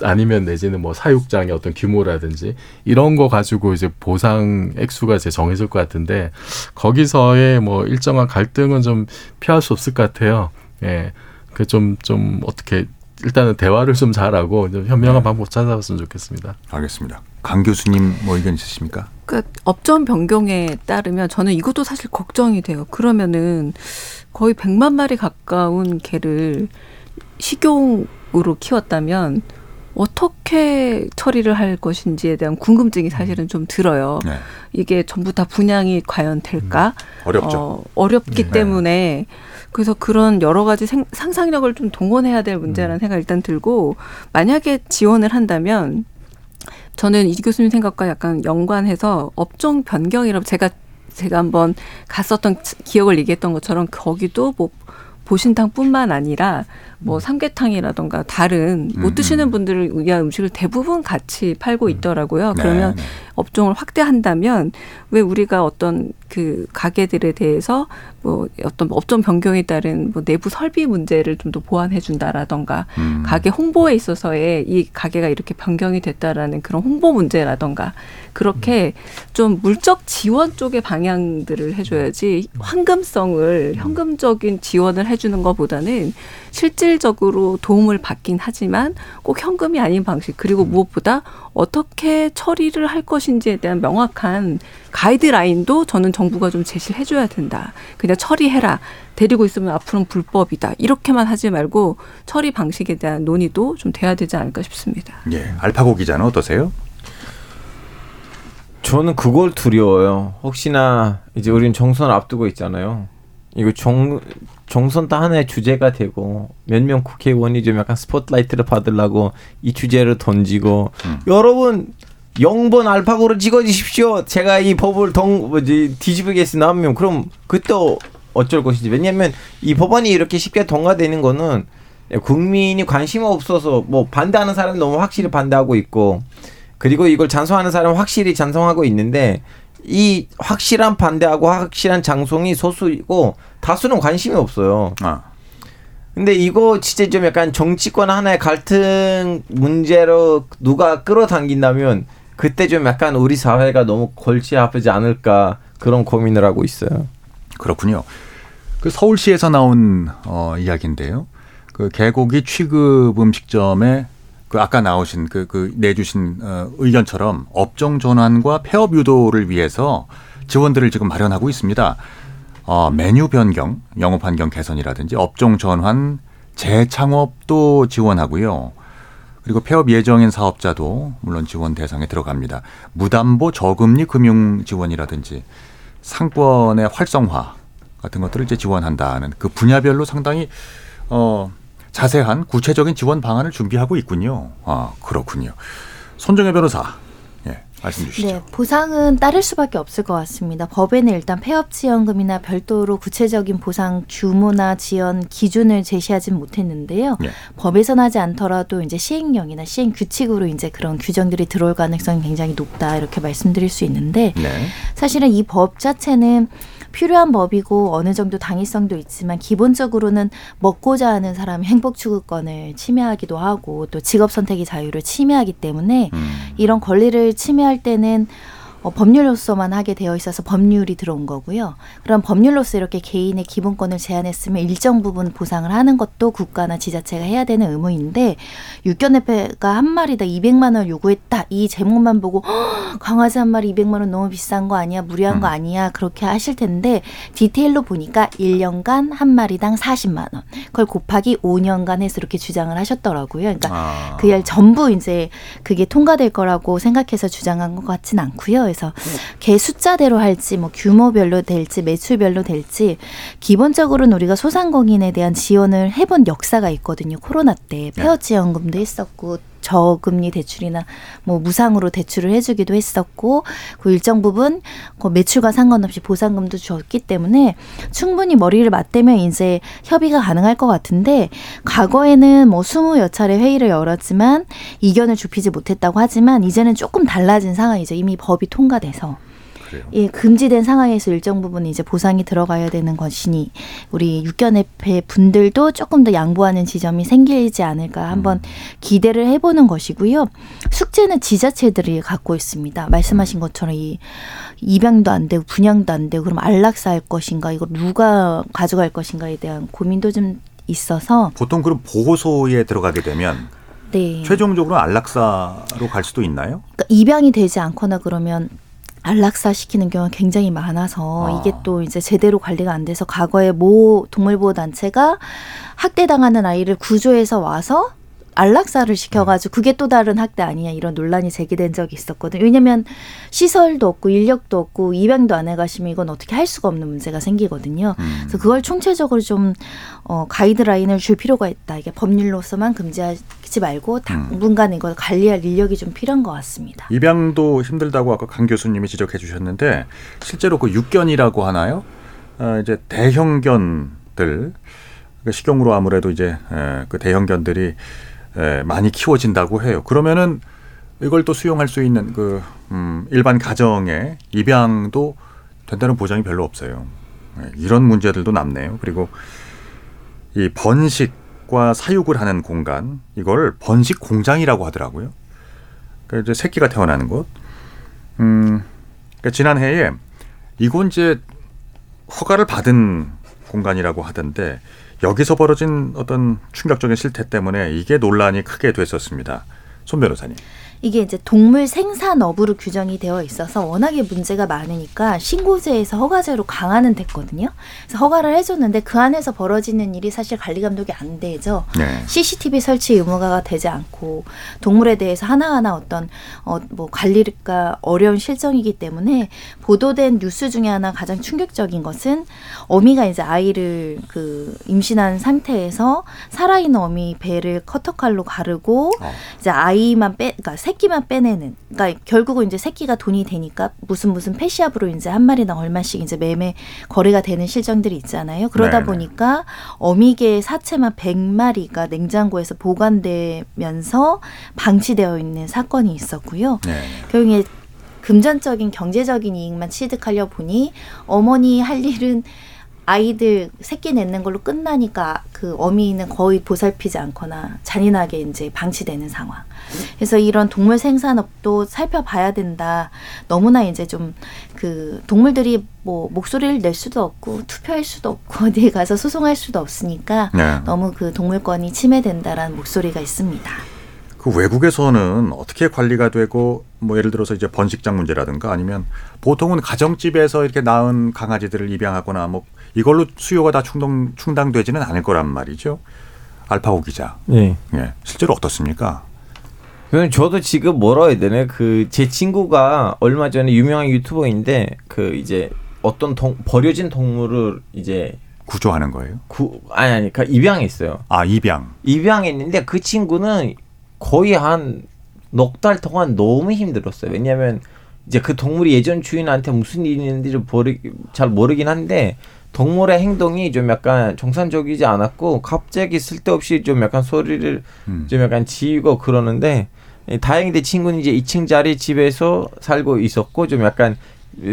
아니면 내지는 뭐 사육장의 어떤 규모라든지 이런 거 가지고 이제 보상 액수가 이제 정해질 것 같은데 거기서의 뭐 일정한 갈등은 좀 피할 수 없을 것 같아요. 예. 그 좀, 좀 어떻게 일단은 대화를 좀 잘하고 좀 현명한 네. 방법 찾아봤으면 좋겠습니다. 알겠습니다. 강 교수님 뭐 의견 있으십니까? 그러니까 업종 변경에 따르면 저는 이것도 사실 걱정이 돼요. 그러면은 거의 100만 마리 가까운 개를 식용으로 키웠다면 어떻게 처리를 할 것인지에 대한 궁금증이 사실은 좀 들어요. 네. 이게 전부 다 분양이 과연 될까? 음, 어렵죠. 어, 어렵기 네. 때문에 그래서 그런 여러 가지 생, 상상력을 좀 동원해야 될 문제라는 음. 생각이 일단 들고 만약에 지원을 한다면 저는 이 교수님 생각과 약간 연관해서 업종 변경이라고 제가 제가 한번 갔었던 기억을 얘기했던 것처럼 거기도 뭐 보신탕뿐만 아니라 뭐 음. 삼계탕이라던가 다른 못 음, 드시는 분들을 위한 음식을 대부분 같이 팔고 있더라고요. 그러면 네, 네. 업종을 확대한다면 왜 우리가 어떤 그 가게들에 대해서 뭐 어떤 업종 변경에 따른 뭐 내부 설비 문제를 좀 더 보완해 준다라던가 음. 가게 홍보에 있어서의 이 가게가 이렇게 변경이 됐다라는 그런 홍보 문제라던가 그렇게 좀 물적 지원 쪽의 방향들을 해줘야지 황금성을 현금적인 지원을 해주는 것보다는 실질적으로 도움을 받긴 하지만 꼭 현금이 아닌 방식 그리고 무엇보다 어떻게 처리를 할 것인지에 대한 명확한 가이드라인도 저는 정부가 좀 제시를 해줘야 된다. 그냥 처리해라. 데리고 있으면 앞으로는 불법이다. 이렇게만 하지 말고 처리 방식에 대한 논의도 좀 돼야 되지 않을까 싶습니다. 예. 알파고 기자는 어떠세요? 저는 그걸 두려워요. 혹시나 이제 우리는 정선 앞두고 있잖아요. 이거 정 정선도 하나의 주제가 되고 몇명 국회의원이 좀 약간 스포트라이트를 받으려고 이 주제를 던지고 음. 여러분 0번 알파고를 찍어주십시오. 제가 이 법을 동 뭐지 뒤집으겠으나 하면 그럼 그때 어쩔 것인지 왜냐하면 이 법안이 이렇게 쉽게 통과되는 거는 국민이 관심 없어서 뭐 반대하는 사람이 너무 확실히 반대하고 있고 그리고 이걸 찬성하는 사람은 확실히 찬성하고 있는데 이 확실한 반대하고 확실한 장송이 소수이고 다수는 관심이 없어요. 아. 근데 이거 진짜 좀 약간 정치권 하나의 갈등 문제로 누가 끌어당긴다면 그때 좀 약간 우리 사회가 너무 골치 아프지 않을까 그런 고민을 하고 있어요. 그렇군요. 그 서울시에서 나온 어, 이야기인데요. 그 개고기 취급 음식점에 그 아까 나오신 그, 그 내주신 어, 의견처럼 업종 전환과 폐업 유도를 위해서 지원들을 지금 마련하고 있습니다. 어, 메뉴 변경, 영업 환경 개선이라든지 업종 전환, 재창업도 지원하고요. 그리고 폐업 예정인 사업자도 물론 지원 대상에 들어갑니다. 무담보 저금리 금융 지원이라든지 상권의 활성화 같은 것들을 이제 지원한다는 그 분야별로 상당히 어 자세한 구체적인 지원 방안을 준비하고 있군요. 아, 그렇군요. 손정혜 변호사. 예, 말씀 주시죠. 네, 보상은 따를 수밖에 없을 것 같습니다. 법에는 일단 폐업 지원금이나 별도로 구체적인 보상 규모나 지원 기준을 제시하진 못했는데요. 예. 법에서 나지 않더라도 이제 시행령이나 시행 규칙으로 이제 그런 규정들이 들어올 가능성이 굉장히 높다 이렇게 말씀드릴 수 있는데 네. 사실은 이 법 자체는 필요한 법이고 어느 정도 당위성도 있지만 기본적으로는 먹고자 하는 사람의 행복 추구권을 침해하기도 하고 또 직업 선택의 자유를 침해하기 때문에 음. 이런 권리를 침해할 때는 어, 법률로서만 하게 되어 있어서 법률이 들어온 거고요. 그럼 법률로서 이렇게 개인의 기본권을 제한했으면 일정 부분 보상을 하는 것도 국가나 지자체가 해야 되는 의무인데 육견협회가 한 마리당 200만 원 요구했다. 이 제목만 보고 강아지 한 마리 200만 원 너무 비싼 거 아니야? 무리한 거 음. 아니야? 그렇게 하실 텐데 디테일로 보니까 1년간 한 마리당 40만 원. 그걸 곱하기 5년간 해서 이렇게 주장을 하셨더라고요. 그러니까 아. 그열 전부 이제 그게 통과될 거라고 생각해서 주장한 것 같진 않고요. 그래서 개 숫자대로 할지 뭐 규모별로 될지 매출별로 될지 기본적으로는 우리가 소상공인에 대한 지원을 해본 역사가 있거든요. 코로나 때 네. 폐업 지원금도 했었고 저금리 대출이나 뭐 무상으로 대출을 해주기도 했었고 그 일정 부분 그 매출과 상관없이 보상금도 줬기 때문에 충분히 머리를 맞대면 이제 협의가 가능할 것 같은데 과거에는 뭐 스무 여 차례 회의를 열었지만 이견을 좁히지 못했다고 하지만 이제는 조금 달라진 상황이죠. 이미 법이 통과돼서. 그래요. 예, 금지된 상황에서 일정 부분 이제 보상이 들어가야 되는 것이니 우리 육견협회 분들도 조금 더 양보하는 지점이 생기지 않을까 한번 음. 기대를 해보는 것이고요. 숙제는 지자체들이 갖고 있습니다. 말씀하신 음. 것처럼 이 입양도 안 되고 분양도 안 되고 그럼 안락사 할 것인가 이걸 누가 가져갈 것인가에 대한 고민도 좀 있어서 보통 그럼 보호소에 들어가게 되면 네. 최종적으로 안락사로 갈 수도 있나요? 그러니까 입양이 되지 않거나 그러면 안락사 시키는 경우가 굉장히 많아서 아. 이게 또 이제 제대로 관리가 안 돼서 과거에 모 동물보호 단체가 학대당하는 아이를 구조해서 와서 안락사를 시켜가지고 그게 또 다른 학대 아니냐 이런 논란이 제기된 적이 있었거든요. 왜냐면 시설도 없고 인력도 없고 입양도 안 해가시면 이건 어떻게 할 수가 없는 문제가 생기거든요. 음. 그래서 그걸 총체적으로 좀 어, 가이드라인을 줄 필요가 있다. 이게 법률로서만 금지하지 말고 당분간 이걸 관리할 인력이 좀 필요한 것 같습니다. 입양도 힘들다고 아까 강 교수님이 지적해 주셨는데 실제로 그 육견이라고 하나요? 어, 이제 대형견들 그 식용으로 아무래도 이제 에, 그 대형견들이 예, 많이 키워진다고 해요. 그러면은 이걸 또 수용할 수 있는 그 음, 일반 가정의 입양도 된다는 보장이 별로 없어요. 예, 이런 문제들도 남네요. 그리고 이 번식과 사육을 하는 공간 이걸 번식 공장이라고 하더라고요. 그러니까 이제 새끼가 태어나는 곳. 음, 그러니까 지난해에 이건 이제 허가를 받은 공간이라고 하던데 여기서 벌어진 어떤 충격적인 실태 때문에 이게 논란이 크게 됐었습니다. 손 변호사님. 이게 이제 동물 생산업으로 규정이 되어 있어서 워낙에 문제가 많으니까 신고제에서 허가제로 강화는 됐거든요. 그래서 허가를 해줬는데 그 안에서 벌어지는 일이 사실 관리 감독이 안 되죠. 네. CCTV 설치 의무화가 되지 않고 동물에 대해서 하나하나 어떤 어 뭐 관리가 어려운 실정이기 때문에 보도된 뉴스 중에 하나 가장 충격적인 것은 어미가 이제 아이를 그 임신한 상태에서 살아있는 어미 배를 커터칼로 가르고 어. 이제 아이만 빼, 그러니까 새 끼만 빼내는. 그러니까 결국은 이제 새끼가 돈이 되니까 무슨 무슨 패시압으로 이제 한 마리당 얼마씩 이제 매매 거래가 되는 실정들이 있잖아요. 그러다 네네. 보니까 어미개 사체만 100마리가 냉장고에서 보관되면서 방치되어 있는 사건이 있었고요. 네. 결국에 금전적인 경제적인 이익만 취득하려 보니 어머니 할 일은 아이들 새끼 낳는 걸로 끝나니까 그 어미는 거의 보살피지 않거나 잔인하게 이제 방치되는 상황. 그래서 이런 동물 생산업도 살펴봐야 된다. 너무나 이제 좀 그 동물들이 뭐 목소리를 낼 수도 없고 투표할 수도 없고 어디에 가서 소송할 수도 없으니까 네. 너무 그 동물권이 침해된다라는 목소리가 있습니다. 그 외국에서는 어떻게 관리가 되고 뭐 예를 들어서 이제 번식장 문제라든가 아니면 보통은 가정집에서 이렇게 낳은 강아지들을 입양하거나 뭐 이걸로 수요가 다 충당 충당되지는 않을 거란 말이죠. 알파고 기자. 네. 예. 실제로 어떻습니까? 그럼 저도 지금 뭐라 해야 되나 그 제 친구가 얼마 전에 유명한 유튜버인데 그 이제 어떤 동, 버려진 동물을 이제 구조하는 거예요? 구 아니 아니 그 입양했어요. 아 입양. 입양했는데 그 친구는 거의 한 넉 달 동안 너무 힘들었어요. 왜냐하면 이제 그 동물이 예전 주인한테 무슨 일이 있는지를 모르, 잘 모르긴 한데 동물의 행동이 좀 약간 정상적이지 않았고 갑자기 쓸데없이 좀 약간 소리를 음. 좀 약간 지고 그러는데 다행히 내 친구는 이제 2층 짜리 집에서 살고 있었고 좀 약간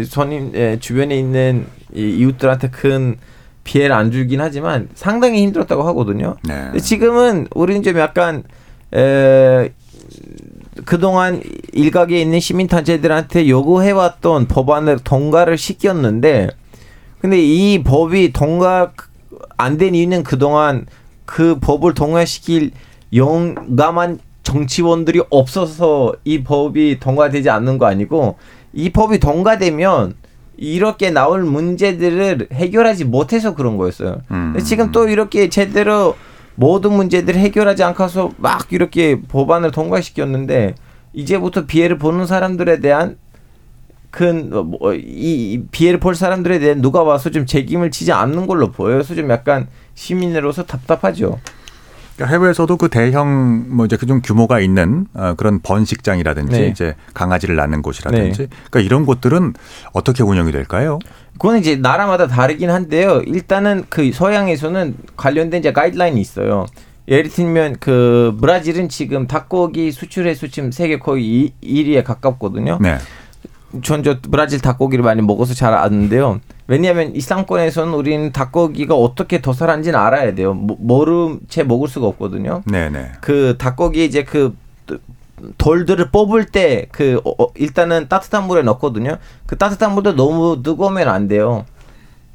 손님 예, 주변에 있는 이웃들한테 큰 피해를 안 주긴 하지만 상당히 힘들었다고 하거든요. 네. 지금은 우리는 좀 약간 에, 그동안 일각에 있는 시민단체들한테 요구해왔던 법안을 통과를 시켰는데 근데 이 법이 통과 안된 이유는 그동안 그 법을 통과시킬 용감한 정치원들이 없어서 이 법이 통과되지 않는 거 아니고 이 법이 통과되면 이렇게 나올 문제들을 해결하지 못해서 그런 거였어요. 음. 지금 또 이렇게 제대로 모든 문제들을 해결하지 않고서 막 이렇게 법안을 통과시켰는데 이제부터 피해를 보는 사람들에 대한 큰이 뭐, 피해를 볼 사람들에 대한 누가 와서 좀 책임을 지지 않는 걸로 보여서 좀 약간 시민으로서 답답하죠. 그러니까 해외에서도 그 대형 뭐 이제 그 좀 규모가 있는 어, 그런 번식장이라든지 네. 이제 강아지를 낳는 곳이라든지 네. 그러니까 이런 곳들은 어떻게 운영이 될까요? 그건 이제 나라마다 다르긴 한데요. 일단은 그 서양에서는 관련된 이제 가이드라인이 있어요. 예를 들면 그 브라질은 지금 닭고기 수출 해수 지금 세계 거의 1위에 가깝거든요. 네. 전 저 브라질 닭고기를 많이 먹어서 잘 아는데요. 왜냐하면 이슬람권에서는 우리는 닭고기가 어떻게 도살하는지는 알아야 돼요. 모름 채 먹을 수가 없거든요. 네네. 그 닭고기 이제 그 돌들을 뽑을 때그 어, 어, 일단은 따뜻한 물에 넣거든요. 그 따뜻한 물도 너무 뜨거우면 안 돼요.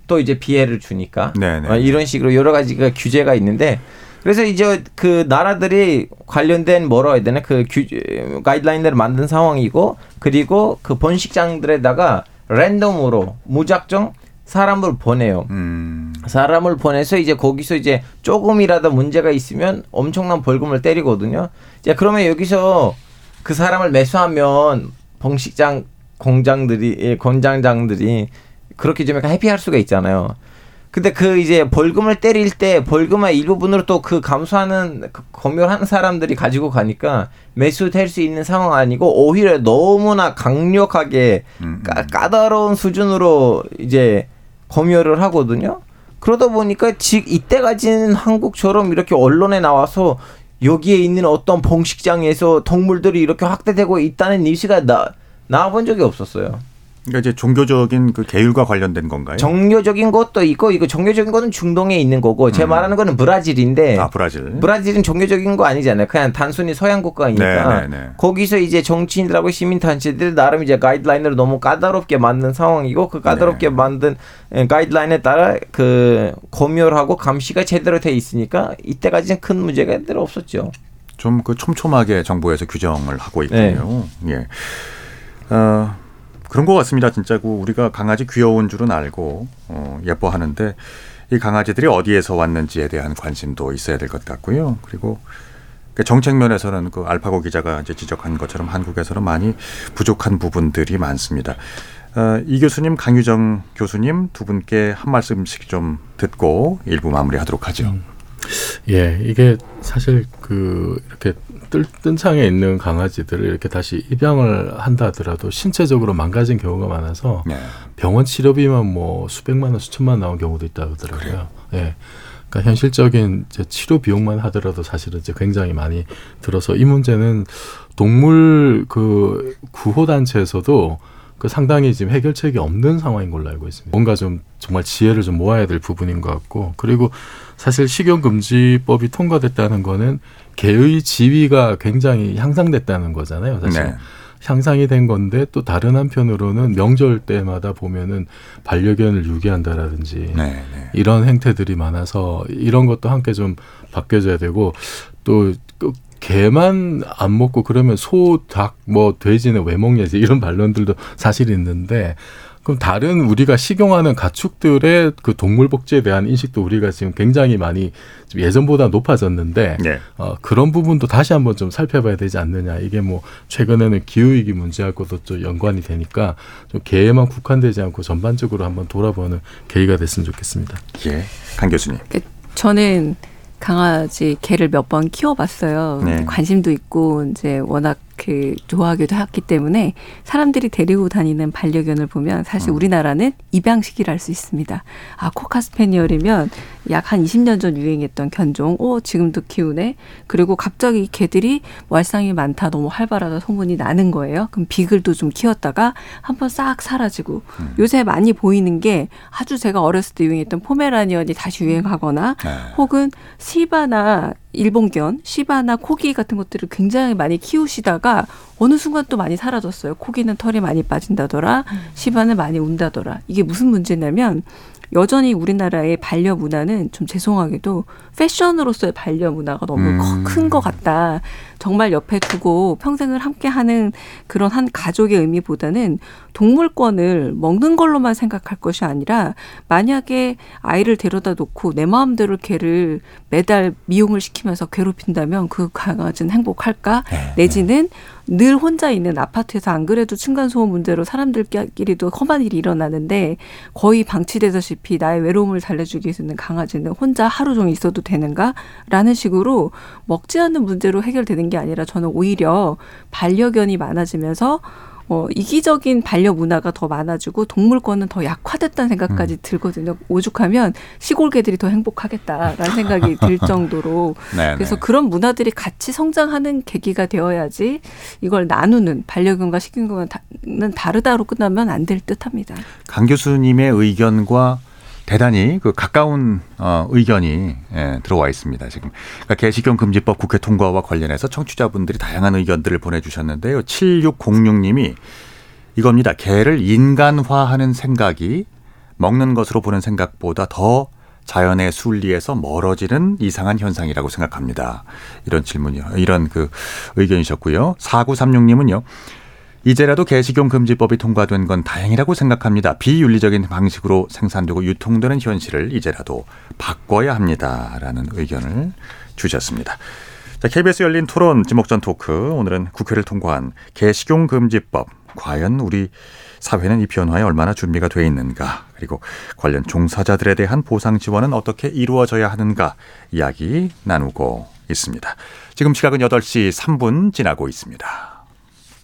또 이제 피해를 주니까 네네. 어, 이런 식으로 여러 가지가 규제가 있는데 그래서 이제 그 나라들이 관련된 뭐라 해야 되나 그 규제 가이드라인을 만든 상황이고 그리고 그 번식장들에다가 랜덤으로 무작정 사람을 보내요. 음. 사람을 보내서 이제 거기서 이제 조금이라도 문제가 있으면 엄청난 벌금을 때리거든요. 이제 그러면 여기서 그 사람을 매수하면 번식장 공장들이 예, 공장장들이 그렇게 좀 약간 해피할 수가 있잖아요. 근데 그 이제 벌금을 때릴 때 벌금의 일부분으로 또 그 감수하는 그 검열하는 사람들이 가지고 가니까 매수될 수 있는 상황 아니고 오히려 너무나 강력하게 음, 음. 까, 까다로운 수준으로 이제 검열을 하거든요. 그러다 보니까 지 이때까지는 한국처럼 이렇게 언론에 나와서 여기에 있는 어떤 봉식장에서 동물들이 이렇게 확대되고 있다는 뉴스가 나 나와본 적이 없었어요. 그러니까 이제 종교적인 그 계율과 관련된 건가요? 종교적인 것도 있고 이거 종교적인 거는 중동에 있는 거고 제 음. 말하는 거는 브라질인데 아 브라질 브라질은 종교적인 거 아니잖아요. 그냥 단순히 서양 국가이니까 네, 네, 네. 거기서 이제 정치인들하고 시민 단체들 나름 이제 가이드라인을 너무 까다롭게 만든 상황이고 그 까다롭게 네. 만든 가이드라인에 따라 그 검열하고 감시가 제대로 돼 있으니까 이때까지는 큰 문제가 들 없었죠. 좀 그 촘촘하게 정부에서 규정을 하고 있군요. 네. 예. 어, 그런 것 같습니다. 진짜 그 우리가 강아지 귀여운 줄은 알고 어, 예뻐하는데 이 강아지들이 어디에서 왔는지에 대한 관심도 있어야 될 것 같고요. 그리고 그 정책 면에서는 그 알파고 기자가 이제 지적한 것처럼 한국에서는 많이 부족한 부분들이 많습니다. 어, 이 교수님, 강유정 교수님 두 분께 한 말씀씩 좀 듣고 일부 마무리하도록 하죠. 음. 예, 이게 사실 그 이렇게 뜰, 뜬창에 있는 강아지들을 이렇게 다시 입양을 한다 하더라도 신체적으로 망가진 경우가 많아서 네. 병원 치료비만 뭐 수백만 원, 수천만 원 나온 경우도 있다 하더라고요. 예. 그러니까 현실적인 이제 치료 비용만 하더라도 사실은 이제 굉장히 많이 들어서 이 문제는 동물 그 구호 단체에서도 그 상당히 지금 해결책이 없는 상황인 걸로 알고 있습니다. 뭔가 좀 정말 지혜를 좀 모아야 될 부분인 것 같고 그리고 사실 식용금지법이 통과됐다는 거는 개의 지위가 굉장히 향상됐다는 거잖아요. 사실. 네. 향상이 된 건데 또 다른 한편으로는 명절 때마다 보면은 반려견을 유기한다라든지 네, 네. 이런 행태들이 많아서 이런 것도 함께 좀 바뀌어져야 되고 또 개만 안 먹고 그러면 소, 닭, 뭐 돼지는 왜 먹냐지 이런 반론들도 사실 있는데 그럼 다른 우리가 식용하는 가축들의 그 동물 복지에 대한 인식도 우리가 지금 굉장히 많이 좀 예전보다 높아졌는데 네. 어, 그런 부분도 다시 한번 좀 살펴봐야 되지 않느냐 이게 뭐 최근에는 기후 위기 문제하고도 좀 연관이 되니까 좀 개에만 국한되지 않고 전반적으로 한번 돌아보는 계기가 됐으면 좋겠습니다. 예, 강 교수님. 그 저는 강아지 개를 몇 번 키워봤어요. 네. 관심도 있고 이제 워낙 그 좋아하기도 했기 때문에 사람들이 데리고 다니는 반려견을 보면 사실 음. 우리나라는 입양식이라 할 수 있습니다. 아 코카 스페니얼이면 약 한 20년 전 유행했던 견종. 오 지금도 키우네. 그리고 갑자기 개들이 말썽이 많다, 너무 활발하다 소문이 나는 거예요. 그럼 비글도 좀 키웠다가 한번 싹 사라지고 음. 요새 많이 보이는 게 아주 제가 어렸을 때 유행했던 포메라니언이 다시 유행하거나 네. 혹은 시바나 일본견, 시바나 코기 같은 것들을 굉장히 많이 키우시다가 어느 순간 또 많이 사라졌어요. 코기는 털이 많이 빠진다더라. 음. 시바는 많이 운다더라. 이게 무슨 문제냐면 여전히 우리나라의 반려 문화는 좀 죄송하게도 패션으로서의 반려 문화가 너무 음. 큰것 같다. 정말 옆에 두고 평생을 함께 하는 그런 한 가족의 의미보다는 동물권을 먹는 걸로만 생각할 것이 아니라 만약에 아이를 데려다 놓고 내 마음대로 걔를 매달 미용을 시키면서 괴롭힌다면 그 강아지는 행복할까? 네, 네. 내지는 늘 혼자 있는 아파트에서 안 그래도 층간소음 문제로 사람들끼리도 험한 일이 일어나는데 거의 방치되다시피 나의 외로움을 달래주기 위해서는 강아지는 혼자 하루 종일 있어도 되는가 라는 식으로 먹지 않는 문제로 해결되는 게 아니라 저는 오히려 반려견이 많아지면서 어, 이기적인 반려 문화가 더 많아지고 동물권은 더 약화됐다는 생각까지 음. 들거든요. 오죽하면 시골 개들이 더 행복하겠다라는 생각이 들 정도로 네, 그래서 네. 그런 문화들이 같이 성장하는 계기가 되어야지 이걸 나누는 반려견과 식용견은 다르다로 끝나면 안 될 듯합니다. 강 교수님의 의견과 대단히 그 가까운 어, 의견이 예, 들어와 있습니다. 지금 그러니까 개식용 금지법 국회 통과와 관련해서 청취자분들이 다양한 의견들을 보내주셨는데요. 7606님이 이겁니다. 개를 인간화하는 생각이 먹는 것으로 보는 생각보다 더 자연의 순리에서 멀어지는 이상한 현상이라고 생각합니다. 이런 질문이요. 이런 그 의견이셨고요. 4936님은요. 이제라도 개식용 금지법이 통과된 건 다행이라고 생각합니다. 비윤리적인 방식으로 생산되고 유통되는 현실을 이제라도 바꿔야 합니다라는 의견을 주셨습니다. 자, KBS 열린 토론 지목전 토크 오늘은 국회를 통과한 개식용 금지법 과연 우리 사회는 이 변화에 얼마나 준비가 돼 있는가 그리고 관련 종사자들에 대한 보상 지원은 어떻게 이루어져야 하는가 이야기 나누고 있습니다. 지금 시각은 8시 3분 지나고 있습니다.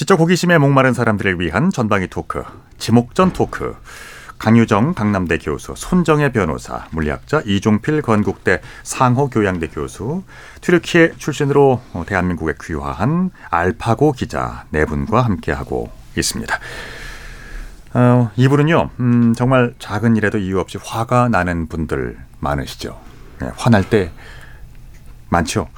지적 호기심에 목마른 사람들을 위한 전방위 토크, 지목전 토크. 강유정 강남대 교수, 손정혜 변호사, 물리학자 이종필 건국대 상호 교양대 교수, 튀르키예 출신으로 대한민국에 귀화한 알파고 기자 네 분과 함께하고 있습니다. 어, 이분은요, 음, 정말 작은 일에도 이유 없이 화가 나는 분들 많으시죠. 네, 화날 때 많죠.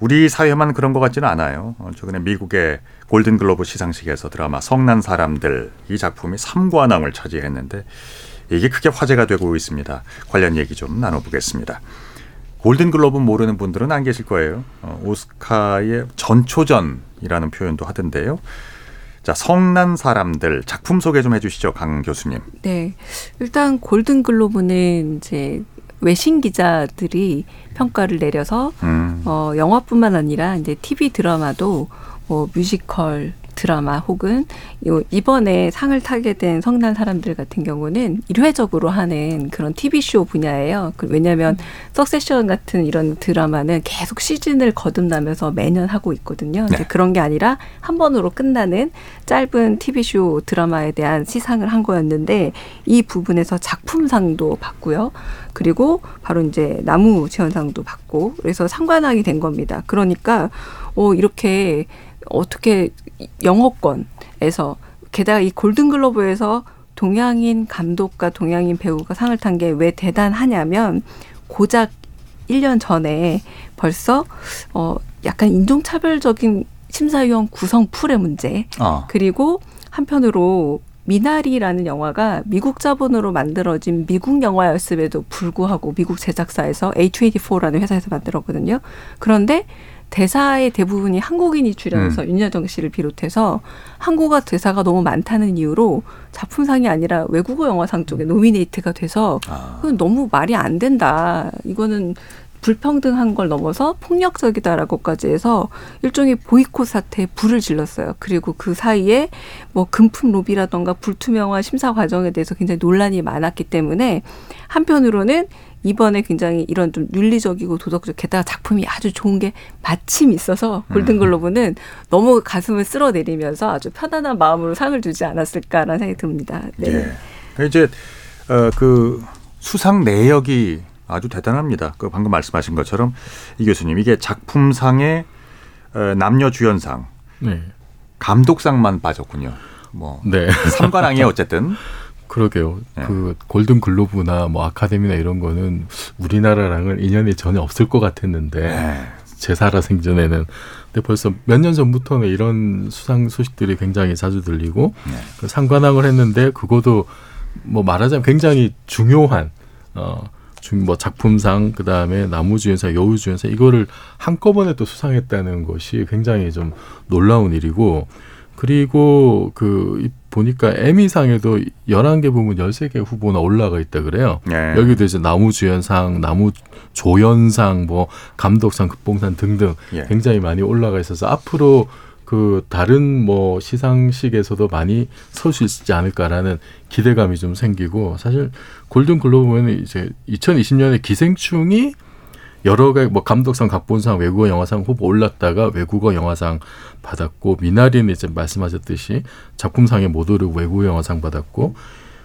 우리 사회만 그런 것 같지는 않아요. 어, 최근에 미국의 골든글로브 시상식에서 드라마 성난 사람들 이 작품이 3관왕을 차지했는데 이게 크게 화제가 되고 있습니다. 관련 얘기 좀 나눠보겠습니다. 골든글로브 모르는 분들은 안 계실 거예요. 어, 오스카의 전초전이라는 표현도 하던데요. 자, 성난 사람들 작품 소개 좀 해주시죠, 강 교수님. 네, 일단 골든글로브는 이제 외신 기자들이 평가를 내려서 음. 어, 영화뿐만 아니라 이제 TV 드라마도 뭐 뮤지컬 드라마 혹은 이번에 상을 타게 된 성난 사람들 같은 경우는 일회적으로 하는 그런 TV쇼 분야예요. 그 왜냐하면 석세션 같은 이런 드라마는 계속 시즌을 거듭나면서 매년 하고 있거든요. 네. 그런 게 아니라 한 번으로 끝나는 짧은 TV쇼 드라마에 대한 시상을 한 거였는데 이 부분에서 작품상도 받고요. 그리고 바로 이제 나무 지원상도 받고 그래서 상관왕이 된 겁니다. 그러니까 어 이렇게 어떻게 영어권에서 게다가 이 골든글로브에서 동양인 감독과 동양인 배우가 상을 탄 게 왜 대단하냐면 고작 1년 전에 벌써 어 약간 인종차별적인 심사위원 구성 풀의 문제 어. 그리고 한편으로 미나리라는 영화가 미국 자본으로 만들어진 미국 영화였음에도 불구하고 미국 제작사에서 H84라는 회사에서 만들었거든요. 그런데 대사의 대부분이 한국인이 출연해서 음. 윤여정 씨를 비롯해서 한국어 대사가 너무 많다는 이유로 작품상이 아니라 외국어 영화상 쪽에 노미네이트가 돼서 아. 그건 너무 말이 안 된다. 이거는 불평등한 걸 넘어서 폭력적이다라고까지 해서 일종의 보이콧 사태에 불을 질렀어요. 그리고 그 사이에 뭐 금품 로비라던가 불투명한 심사 과정에 대해서 굉장히 논란이 많았기 때문에 한편으로는 이번에 굉장히 이런 좀 윤리적이고 도덕적 게다가 작품이 아주 좋은 게 마침 있어서 골든글로브는 너무 가슴을 쓸어내리면서 아주 편안한 마음으로 상을 주지 않았을까라는 생각이 듭니다. 네. 예. 이제 어, 그 수상 내역이 아주 대단합니다. 그 방금 말씀하신 것처럼 이 교수님 이게 작품상의 어, 남녀 주연상, 네. 감독상만 빠졌군요. 뭐 네. 삼관왕이 어쨌든 그러게요. 네. 그 골든 글로브나 뭐 아카데미나 이런 거는 우리나라랑은 인연이 전혀 없을 것 같았는데 네. 제 살아 생전에는 근데 벌써 몇 년 전부터는 이런 수상 소식들이 굉장히 자주 들리고 네. 그 상관왕을 했는데 그것도 뭐 말하자면 굉장히 중요한 어. 뭐 작품상 그다음에 나무주연상 여우주연상 이거를 한꺼번에 또 수상했다는 것이 굉장히 좀 놀라운 일이고 그리고 그 보니까 에미상에도 열한 개 부문 열세 개 후보나 올라가 있다 그래요. 네. 여기도 이제 나무주연상, 나무조연상, 뭐 감독상, 극봉상 등등 예. 굉장히 많이 올라가 있어서 앞으로 그 다른 뭐 시상식에서도 많이 설 수 있지 않을까라는 기대감이 좀 생기고 사실 골든 글로브는 이제 2020년에 기생충이 여러 개뭐 감독상, 각본상, 외국어 영화상 후보 올랐다가 외국어 영화상 받았고 미나리는 이제 말씀하셨듯이 작품상에 못 오르고 외국어 영화상 받았고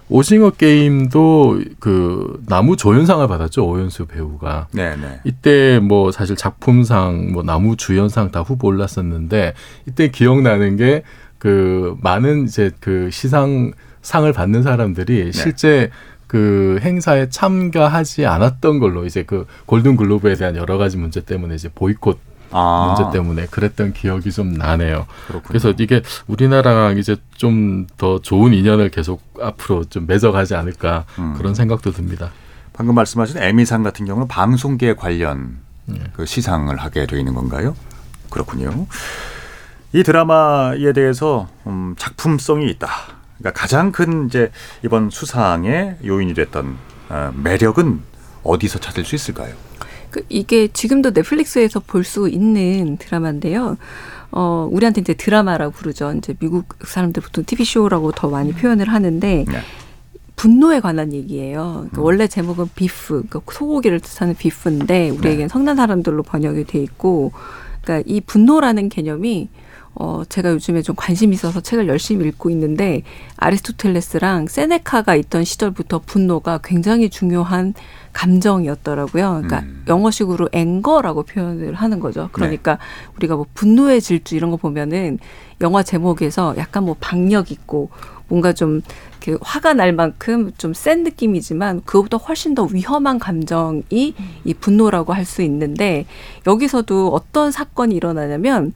오징어 게임도 그 나무 조연상을 받았죠 오연수 배우가. 네네. 네. 이때 뭐 사실 작품상, 뭐 나무 주연상 다 후보 올랐었는데 이때 기억나는 게 그 많은 이제 그 시상 상을 받는 사람들이 네. 실제 그 행사에 참가하지 않았던 걸로 이제 그 골든 글로브에 대한 여러 가지 문제 때문에 이제 보이콧 아. 문제 때문에 그랬던 기억이 좀 나네요. 그렇군요. 그래서 이게 우리나라랑 이제 좀 더 좋은 인연을 계속 앞으로 좀 맺어가지 않을까 음. 그런 생각도 듭니다. 방금 말씀하신 에미상 같은 경우는 방송계 관련 네. 그 시상을 하게 되어 있는 건가요? 그렇군요. 이 드라마에 대해서 음, 작품성이 있다. 그러니까 가장 큰 이제 이번 수상의 요인이 됐던 어, 매력은 어디서 찾을 수 있을까요? 그 이게 지금도 넷플릭스에서 볼 수 있는 드라마인데요. 어, 우리한테 이제 드라마라고 부르죠. 이제 미국 사람들 보통 TV 쇼라고 더 많이 표현을 하는데 네. 분노에 관한 얘기예요. 그러니까 음. 원래 제목은 비프, 그러니까 소고기를 뜻하는 비프인데 우리에겐 네. 성난 사람들로 번역이 돼 있고 그러니까 이 분노라는 개념이 어, 제가 요즘에 좀 관심 있어서 책을 열심히 읽고 있는데 아리스토텔레스랑 세네카가 있던 시절부터 분노가 굉장히 중요한 감정이었더라고요. 그러니까 음. 영어식으로 앵거라고 표현을 하는 거죠. 그러니까 네. 우리가 뭐 분노의 질주 이런 거 보면은 영화 제목에서 약간 뭐 박력 있고 뭔가 좀그 화가 날 만큼 좀 센 느낌이지만 그것보다 훨씬 더 위험한 감정이 이 분노라고 할 수 있는데 여기서도 어떤 사건이 일어나냐면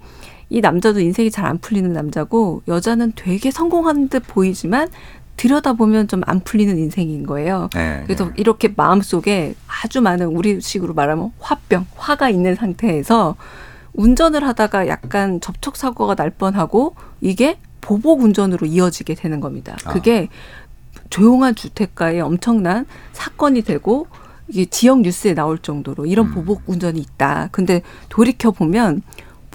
이 남자도 인생이 잘 안 풀리는 남자고 여자는 되게 성공한 듯 보이지만 들여다보면 좀 안 풀리는 인생인 거예요. 네, 그래서 네. 이렇게 마음속에 아주 많은 우리식으로 말하면 화병, 화가 있는 상태에서 운전을 하다가 약간 접촉 사고가 날 뻔하고 이게 보복 운전으로 이어지게 되는 겁니다. 아. 그게 조용한 주택가에 엄청난 사건이 되고 이게 지역 뉴스에 나올 정도로 이런 음. 보복 운전이 있다. 근데 돌이켜 보면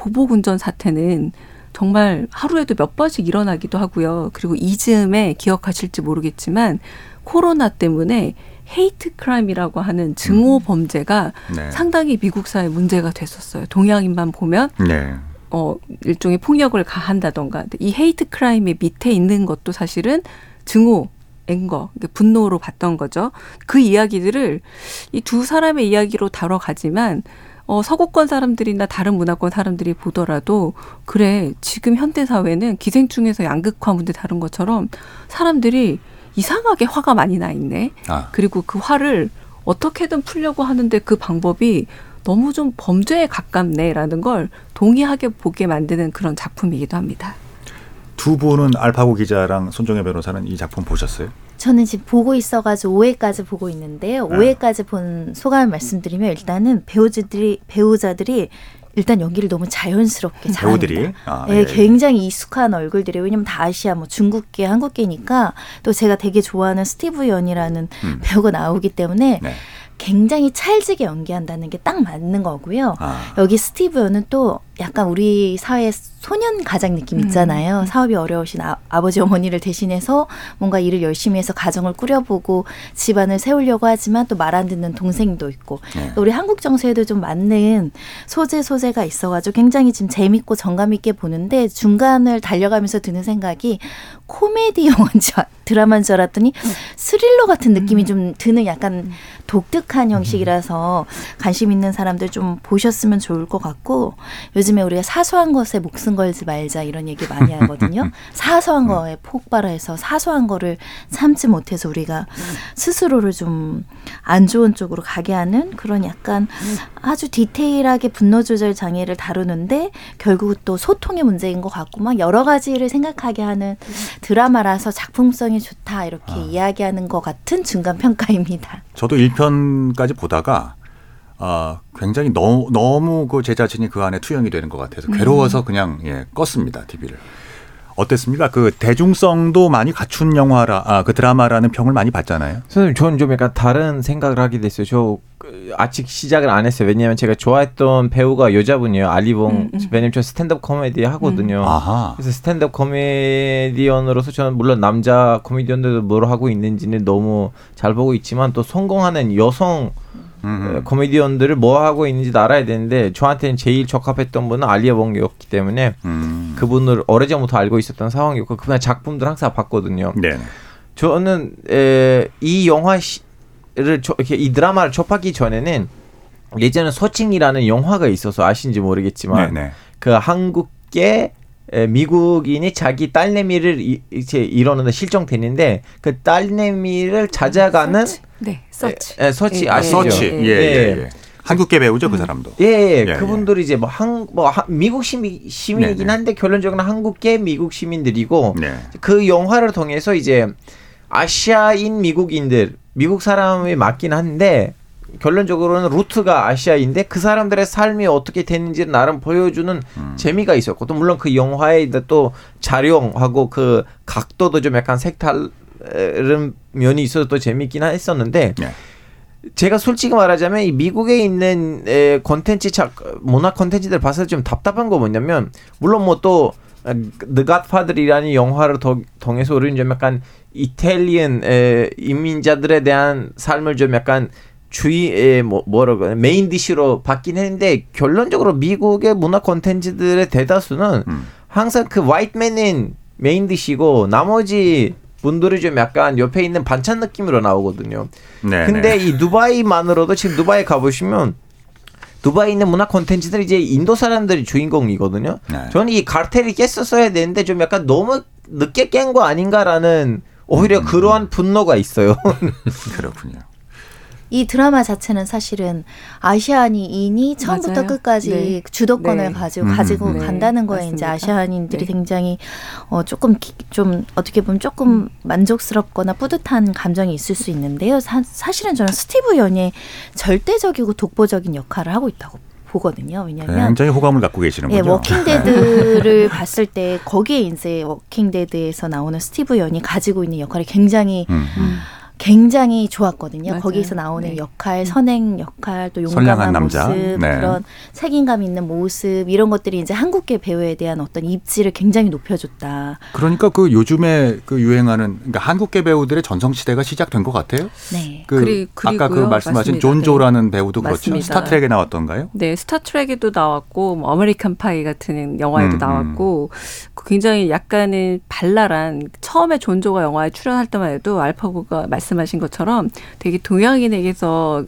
보복 운전 사태는 정말 하루에도 몇 번씩 일어나기도 하고요. 그리고 이 즈음에 기억하실지 모르겠지만 코로나 때문에 hate crime이라고 하는 증오 음. 범죄가 네. 상당히 미국 사회 문제가 됐었어요. 동양인만 보면 네. 어 일종의 폭력을 가한다던가 이 hate crime의 밑에 있는 것도 사실은 증오 앵거, 분노로 봤던 거죠. 그 이야기들을 이 두 사람의 이야기로 다뤄가지만 어, 서구권 사람들이나 다른 문화권 사람들이 보더라도 그래 지금 현대 사회는 기생충에서 양극화 문제 다른 것처럼 사람들이 이상하게 화가 많이 나 있네. 아. 그리고 그 화를 어떻게든 풀려고 하는데 그 방법이 너무 좀 범죄에 가깝네라는 걸 동의하게 보게 만드는 그런 작품이기도 합니다. 두 분은 알파고 기자랑 손정혜 변호사는 이 작품 보셨어요? 저는 지금 보고 있어가지고 5회까지 보고 있는데요. 네. 5회까지 본 소감을 말씀드리면 일단은 배우자들이 배우자들이 일단 연기를 너무 자연스럽게 음, 잘합니다. 배우들이 아, 네, 예. 굉장히 익숙한 얼굴들이 왜냐면 다 아시아 뭐 중국계, 한국계니까 또 제가 되게 좋아하는 스티브 연이라는 음. 배우가 나오기 때문에 네. 굉장히 찰지게 연기한다는 게 딱 맞는 거고요. 아. 여기 스티브 연은 또 약간 우리 사회 소년 가장 느낌 음. 있잖아요. 음. 사업이 어려우신 아, 버지 어머니를 대신해서 뭔가 일을 열심히 해서 가정을 꾸려보고 집안을 세우려고 하지만 또 말 안 듣는 동생도 있고 네. 우리 한국 정서에도 좀 맞는 소재 소재가 있어가지고 굉장히 지금 재밌고 정감 있게 보는데 중간을 달려가면서 드는 생각이 코미디 영화인 줄 드라마인 줄 알았더니 스릴러 같은 느낌이 음. 좀 드는 약간 독특한 형식이라서 관심 있는 사람들 좀 보셨으면 좋을 것 같고 요즘에 우리가 사소한 것에 목숨 걸지 말자 이런 얘기 많이 하거든요. 사소한 거에 폭발해서 사소한 거를 참지 못해서 우리가 스스로를 좀 안 좋은 쪽으로 가게 하는 그런 약간 아주 디테일하게 분노 조절 장애를 다루는데 결국 또 소통의 문제인 것 같고 막 여러 가지를 생각하게 하는 드라마라서 작품성이 좋다 이렇게 아. 이야기하는 것 같은 중간 평가입니다. 저도 1편 까지 보다가 아, 굉장히 너무, 너무 그 제 자신이 그 안에 투영이 되는 것 같아서 괴로워서 음. 그냥 예, 껐습니다, TV를. 어땠습니까? 그 대중성도 많이 갖춘 영화라, 아, 그 드라마라는 평을 많이 받잖아요. 선생님, 저는 좀 약간 다른 생각을 하게 됐어요. 저 그, 아직 시작을 안 했어요. 왜냐하면 제가 좋아했던 배우가 여자분이에요. 앨리 웡. 음, 음. 왜냐면 저 스탠드업 코미디 하거든요. 음. 그래서 스탠드업 코미디언으로서 저는 물론 남자 코미디언들도 뭘 하고 있는지는 너무 잘 보고 있지만 또 성공하는 여성 음흠. 코미디언들을 뭐 하고 있는지도 알아야 되는데 저한테는 제일 적합했던 분은 앨리 웡이었기 때문에 음. 그분을 오래전부터 알고 있었던 상황이었고 그분의 작품들 항상 봤거든요. 네. 저는 에, 이 영화를 저, 이렇게 이 드라마를 접하기 전에는 예전에 Searching이라는 영화가 있어서 아신지 모르겠지만 네네. 그 한국계 미국인이 자기 딸내미를 이제 이러는데 실종되는데 그 딸내미를 찾아가는 네, 서치. 예, 서치 예, 아시죠? 서치. 예, 예, 예. 한국계 배우죠, 그 사람도. 예, 예. 예 그분들이 이제 뭐 한, 뭐 하, 미국 시민, 시민이긴 네네. 한데 결론적으로 한국계 미국 시민들이고 네. 그 영화를 통해서 이제 아시아인 미국인들, 미국 사람이 맞긴 한데 결론적으로는 루트가 아시아인데 그 사람들의 삶이 어떻게 됐는지 나름 보여주는 음. 재미가 있었고 또 물론 그 영화에 또 자룡하고 그 각도도 좀 약간 색 다른 면이 있어서 또 재밌긴 했었는데 네. 제가 솔직히 말하자면 이 미국에 있는 콘텐츠 문화 콘텐츠들 봤을 때 좀 답답한 거 뭐냐면 물론 뭐또 Godfather이라는 영화를 통해서 우리는 좀 약간 Italian 에, 이민자들에 대한 삶을 좀 약간 주의에 뭐 뭐라고 하나 main dish로 받긴 했는데 결론적으로 미국의 문화 콘텐츠들의 대다수는 음. 항상 그 white man인 main dish고 나머지 분들이 좀 약간 옆에 있는 반찬 느낌으로 나오거든요. 네 근데 이 두바이만으로도 지금 두바이 가보시면 두바이 있는 문화 콘텐츠들이 이제 인도 사람들이 주인공이거든요. 네. 저는 이 카르텔이 깼었어야 되는데 좀 약간 너무 늦게 깬 거 아닌가라는 오히려 음. 그러한 분노가 있어요. 그렇군요. 이 드라마 자체는 사실은 아시아인이 처음부터 맞아요. 끝까지 네. 주도권을 네. 가지고 음. 가지고 네. 간다는 거에 맞습니다. 이제 아시아인들이 네. 굉장히 어 조금 좀 어떻게 보면 조금 음. 만족스럽거나 뿌듯한 감정이 있을 수 있는데요. 사, 사실은 저는 스티브 연의 절대적이고 독보적인 역할을 하고 있다고 보거든요. 왜냐하면 굉장히 호감을 갖고 계시는 예, 거죠. 워킹데드를 봤을 때 거기에 이제 워킹데드에서 나오는 스티브 연이 가지고 있는 역할이 굉장히 음. 음. 굉장히 좋았거든요. 맞아요. 거기서 나오는 네. 역할, 선행 역할, 또 용감한 모습, 네. 그런 책임감 있는 모습 이런 것들이 이제 한국계 배우에 대한 어떤 입지를 굉장히 높여줬다. 그러니까 그 요즘에 그 유행하는 그러니까 한국계 배우들의 전성 시대가 시작된 것 같아요. 네. 그 그리, 아까 그 말씀하신 존 조라는 네. 배우도 그렇죠. 맞습니다. 스타트랙에 나왔던가요? 네, 스타트랙에도 나왔고 뭐 아메리칸 파이 같은 영화에도 음, 음. 나왔고 음. 굉장히 약간은 발랄한 처음에 존 조가 영화에 출연할 때만 해도 알파고가 말씀 말씀하신 것처럼 되게 동양인에게서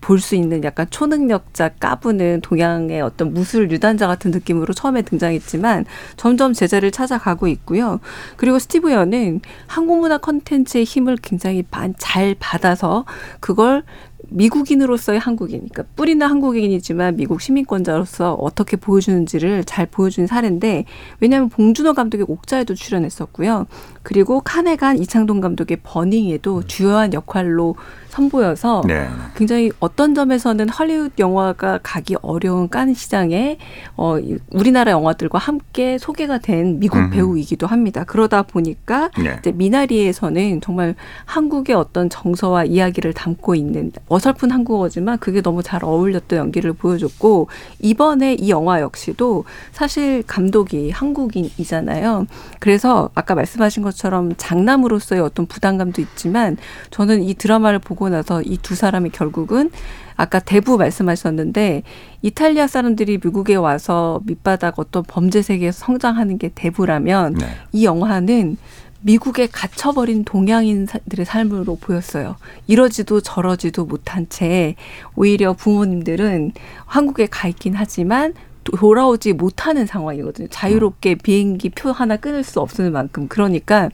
볼 수 있는 약간 초능력자 까부는 동양의 어떤 무술 유단자 같은 느낌으로 처음에 등장했지만 점점 제자리를 찾아가고 있고요. 그리고 스티브 연은 한국 문화 컨텐츠의 힘을 굉장히 잘 받아서 그걸 미국인으로서의 한국인, 그러니까 뿌리는 한국인이지만 미국 시민권자로서 어떻게 보여주는지를 잘 보여준 사례인데 왜냐하면 봉준호 감독의 옥자에도 출연했었고요. 그리고 칸에 간 이창동 감독의 버닝에도 주요한 역할로 선보여서 네. 굉장히 어떤 점에서는 할리우드 영화가 가기 어려운 깐 시장에 어 우리나라 영화들과 함께 소개가 된 미국 음흠. 배우이기도 합니다. 그러다 보니까 네. 이제 미나리에서는 정말 한국의 어떤 정서와 이야기를 담고 있는 어설픈 한국어지만 그게 너무 잘 어울렸던 연기를 보여줬고 이번에 이 영화 역시도 사실 감독이 한국인이잖아요. 그래서 아까 말씀하신 것처럼 장남으로서의 어떤 부담감도 있지만 저는 이 드라마를 보고 나서 이 두 사람이 결국은 아까 대부 말씀하셨는데 이탈리아 사람들이 미국에 와서 밑바닥 어떤 범죄 세계에서 성장하는 게 대부라면 네. 이 영화는 미국에 갇혀버린 동양인들의 삶으로 보였어요. 이러지도 저러지도 못한 채 오히려 부모님들은 한국에 가 있긴 하지만 돌아오지 못하는 상황이거든요. 자유롭게 비행기 표 하나 끊을 수 없을 만큼. 그러니까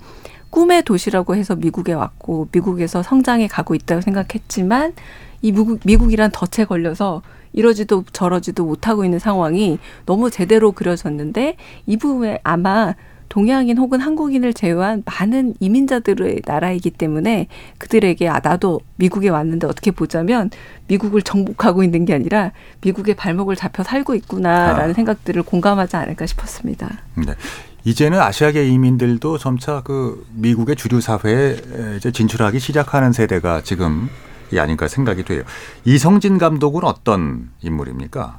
꿈의 도시라고 해서 미국에 왔고 미국에서 성장해 가고 있다고 생각했지만 이 미국, 미국이란 덫에 걸려서 이러지도 저러지도 못하고 있는 상황이 너무 제대로 그려졌는데 이 부분에 아마 동양인 혹은 한국인을 제외한 많은 이민자들의 나라이기 때문에 그들에게 아 나도 미국에 왔는데 어떻게 보자면 미국을 정복하고 있는 게 아니라 미국의 발목을 잡혀 살고 있구나라는 아. 생각들을 공감하지 않을까 싶었습니다. 네. 이제는 아시아계 이민들도 점차 그 미국의 주류 사회에 이제 진출하기 시작하는 세대가 지금 이 아닌가 생각이 돼요. 이성진 감독은 어떤 인물입니까?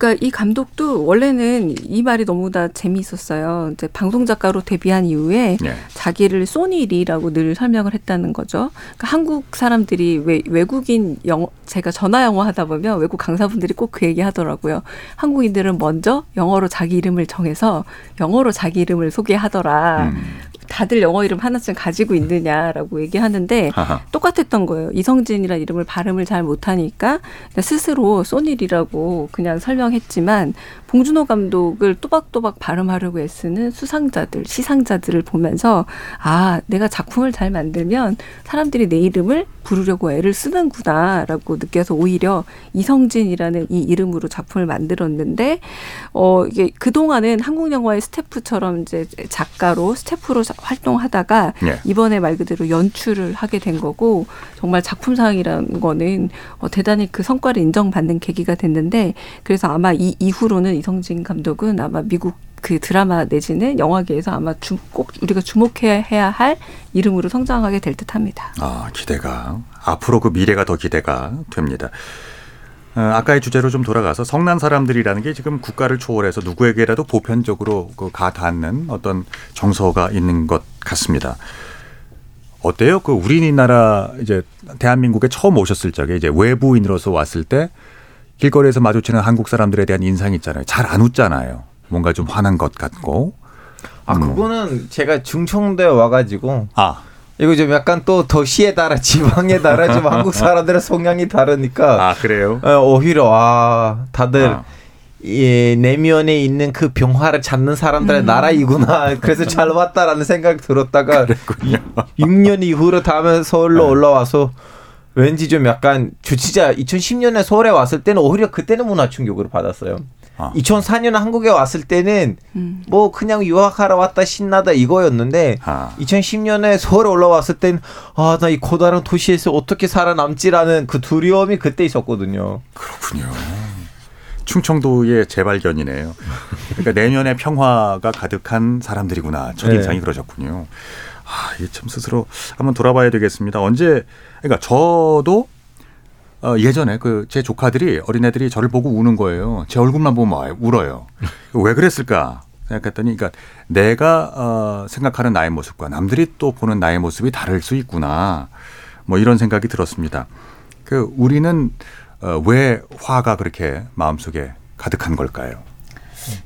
그러니까 이 감독도 원래는 이 말이 너무나 재미있었어요. 이제 방송 작가로 데뷔한 이후에 네. 자기를 소니리라고 늘 설명을 했다는 거죠. 그러니까 한국 사람들이 외, 외국인 영어 제가 전화 영어 하다 보면 외국 강사분들이 꼭 그 얘기 하더라고요. 한국인들은 먼저 영어로 자기 이름을 정해서 영어로 자기 이름을 소개하더라. 음. 다들 영어 이름 하나쯤 가지고 있느냐라고 얘기하는데 아하. 똑같았던 거예요. 이성진이라는 이름을 발음을 잘 못하니까 스스로 소닐이라고 그냥 설명 했지만 봉준호 감독을 또박또박 발음하려고 애쓰는 수상자들, 시상자들을 보면서 아, 내가 작품을 잘 만들면 사람들이 내 이름을 부르려고 애를 쓰는구나라고 느껴서 오히려 이성진이라는 이 이름으로 작품을 만들었는데 어 이게 그동안은 한국 영화의 스태프처럼 이제 작가로 스태프로 활동하다가 네. 이번에 말 그대로 연출을 하게 된 거고 정말 작품상이라는 거는 어 대단히 그 성과를 인정받는 계기가 됐는데 그래서 아마 이 이후로는 이성진 감독은 아마 미국 그 드라마 내지는 영화계에서 아마 주, 꼭 우리가 주목해야 할 이름으로 성장하게 될 듯합니다. 아 기대가 앞으로 그 미래가 더 기대가 됩니다. 어, 아까의 주제로 좀 돌아가서 성난 사람들이라는 게 지금 국가를 초월해서 누구에게라도 보편적으로 그 가 닿는 어떤 정서가 있는 것 같습니다. 어때요? 그 우리나라 이제 대한민국에 처음 오셨을 적에 이제 외부인으로서 왔을 때 길거리에서 마주치는 한국 사람들에 대한 인상이 있잖아요. 잘 안 웃잖아요. 뭔가 좀 화난 것 같고. 아 음. 그거는 제가 중청도에 와가지고 아 이거 좀 약간 또 도시에 따라 지방에 따라 좀 한국 사람들의 성향이 다르니까 아 그래요? 어, 오히려 아 다들 아. 이 내면에 있는 그 병화를 찾는 사람들의 나라이구나. 그래서 잘 왔다라는 생각이 들었다가 6년 이후로 다음에 서울로 네. 올라와서 왠지 좀 약간 저 진짜 2010년에 서울에 왔을 때는 오히려 그때는 문화 충격으로 받았어요. 아. 2004년에 한국에 왔을 때는 음. 뭐 그냥 유학하러 왔다 신나다 이거였는데 아. 2010년에 서울에 올라왔을 땐 아 나 이 고다른 도시에서 어떻게 살아남지라는 그 두려움이 그때 있었거든요. 그렇군요. 충청도의 재발견이네요. 그러니까 내면의 평화가 가득한 사람들이구나. 첫 인상이 네. 그러셨군요. 아, 이게 참 스스로 한번 돌아봐야 되겠습니다. 언제, 그러니까 저도 어, 예전에 그 제 조카들이 어린애들이 저를 보고 우는 거예요. 제 얼굴만 보면 와- 울어요. 왜 그랬을까 생각했더니, 그러니까 내가 어, 생각하는 나의 모습과 남들이 또 보는 나의 모습이 다를 수 있구나. 뭐 이런 생각이 들었습니다. 그 우리는 어, 왜 화가 그렇게 마음속에 가득한 걸까요?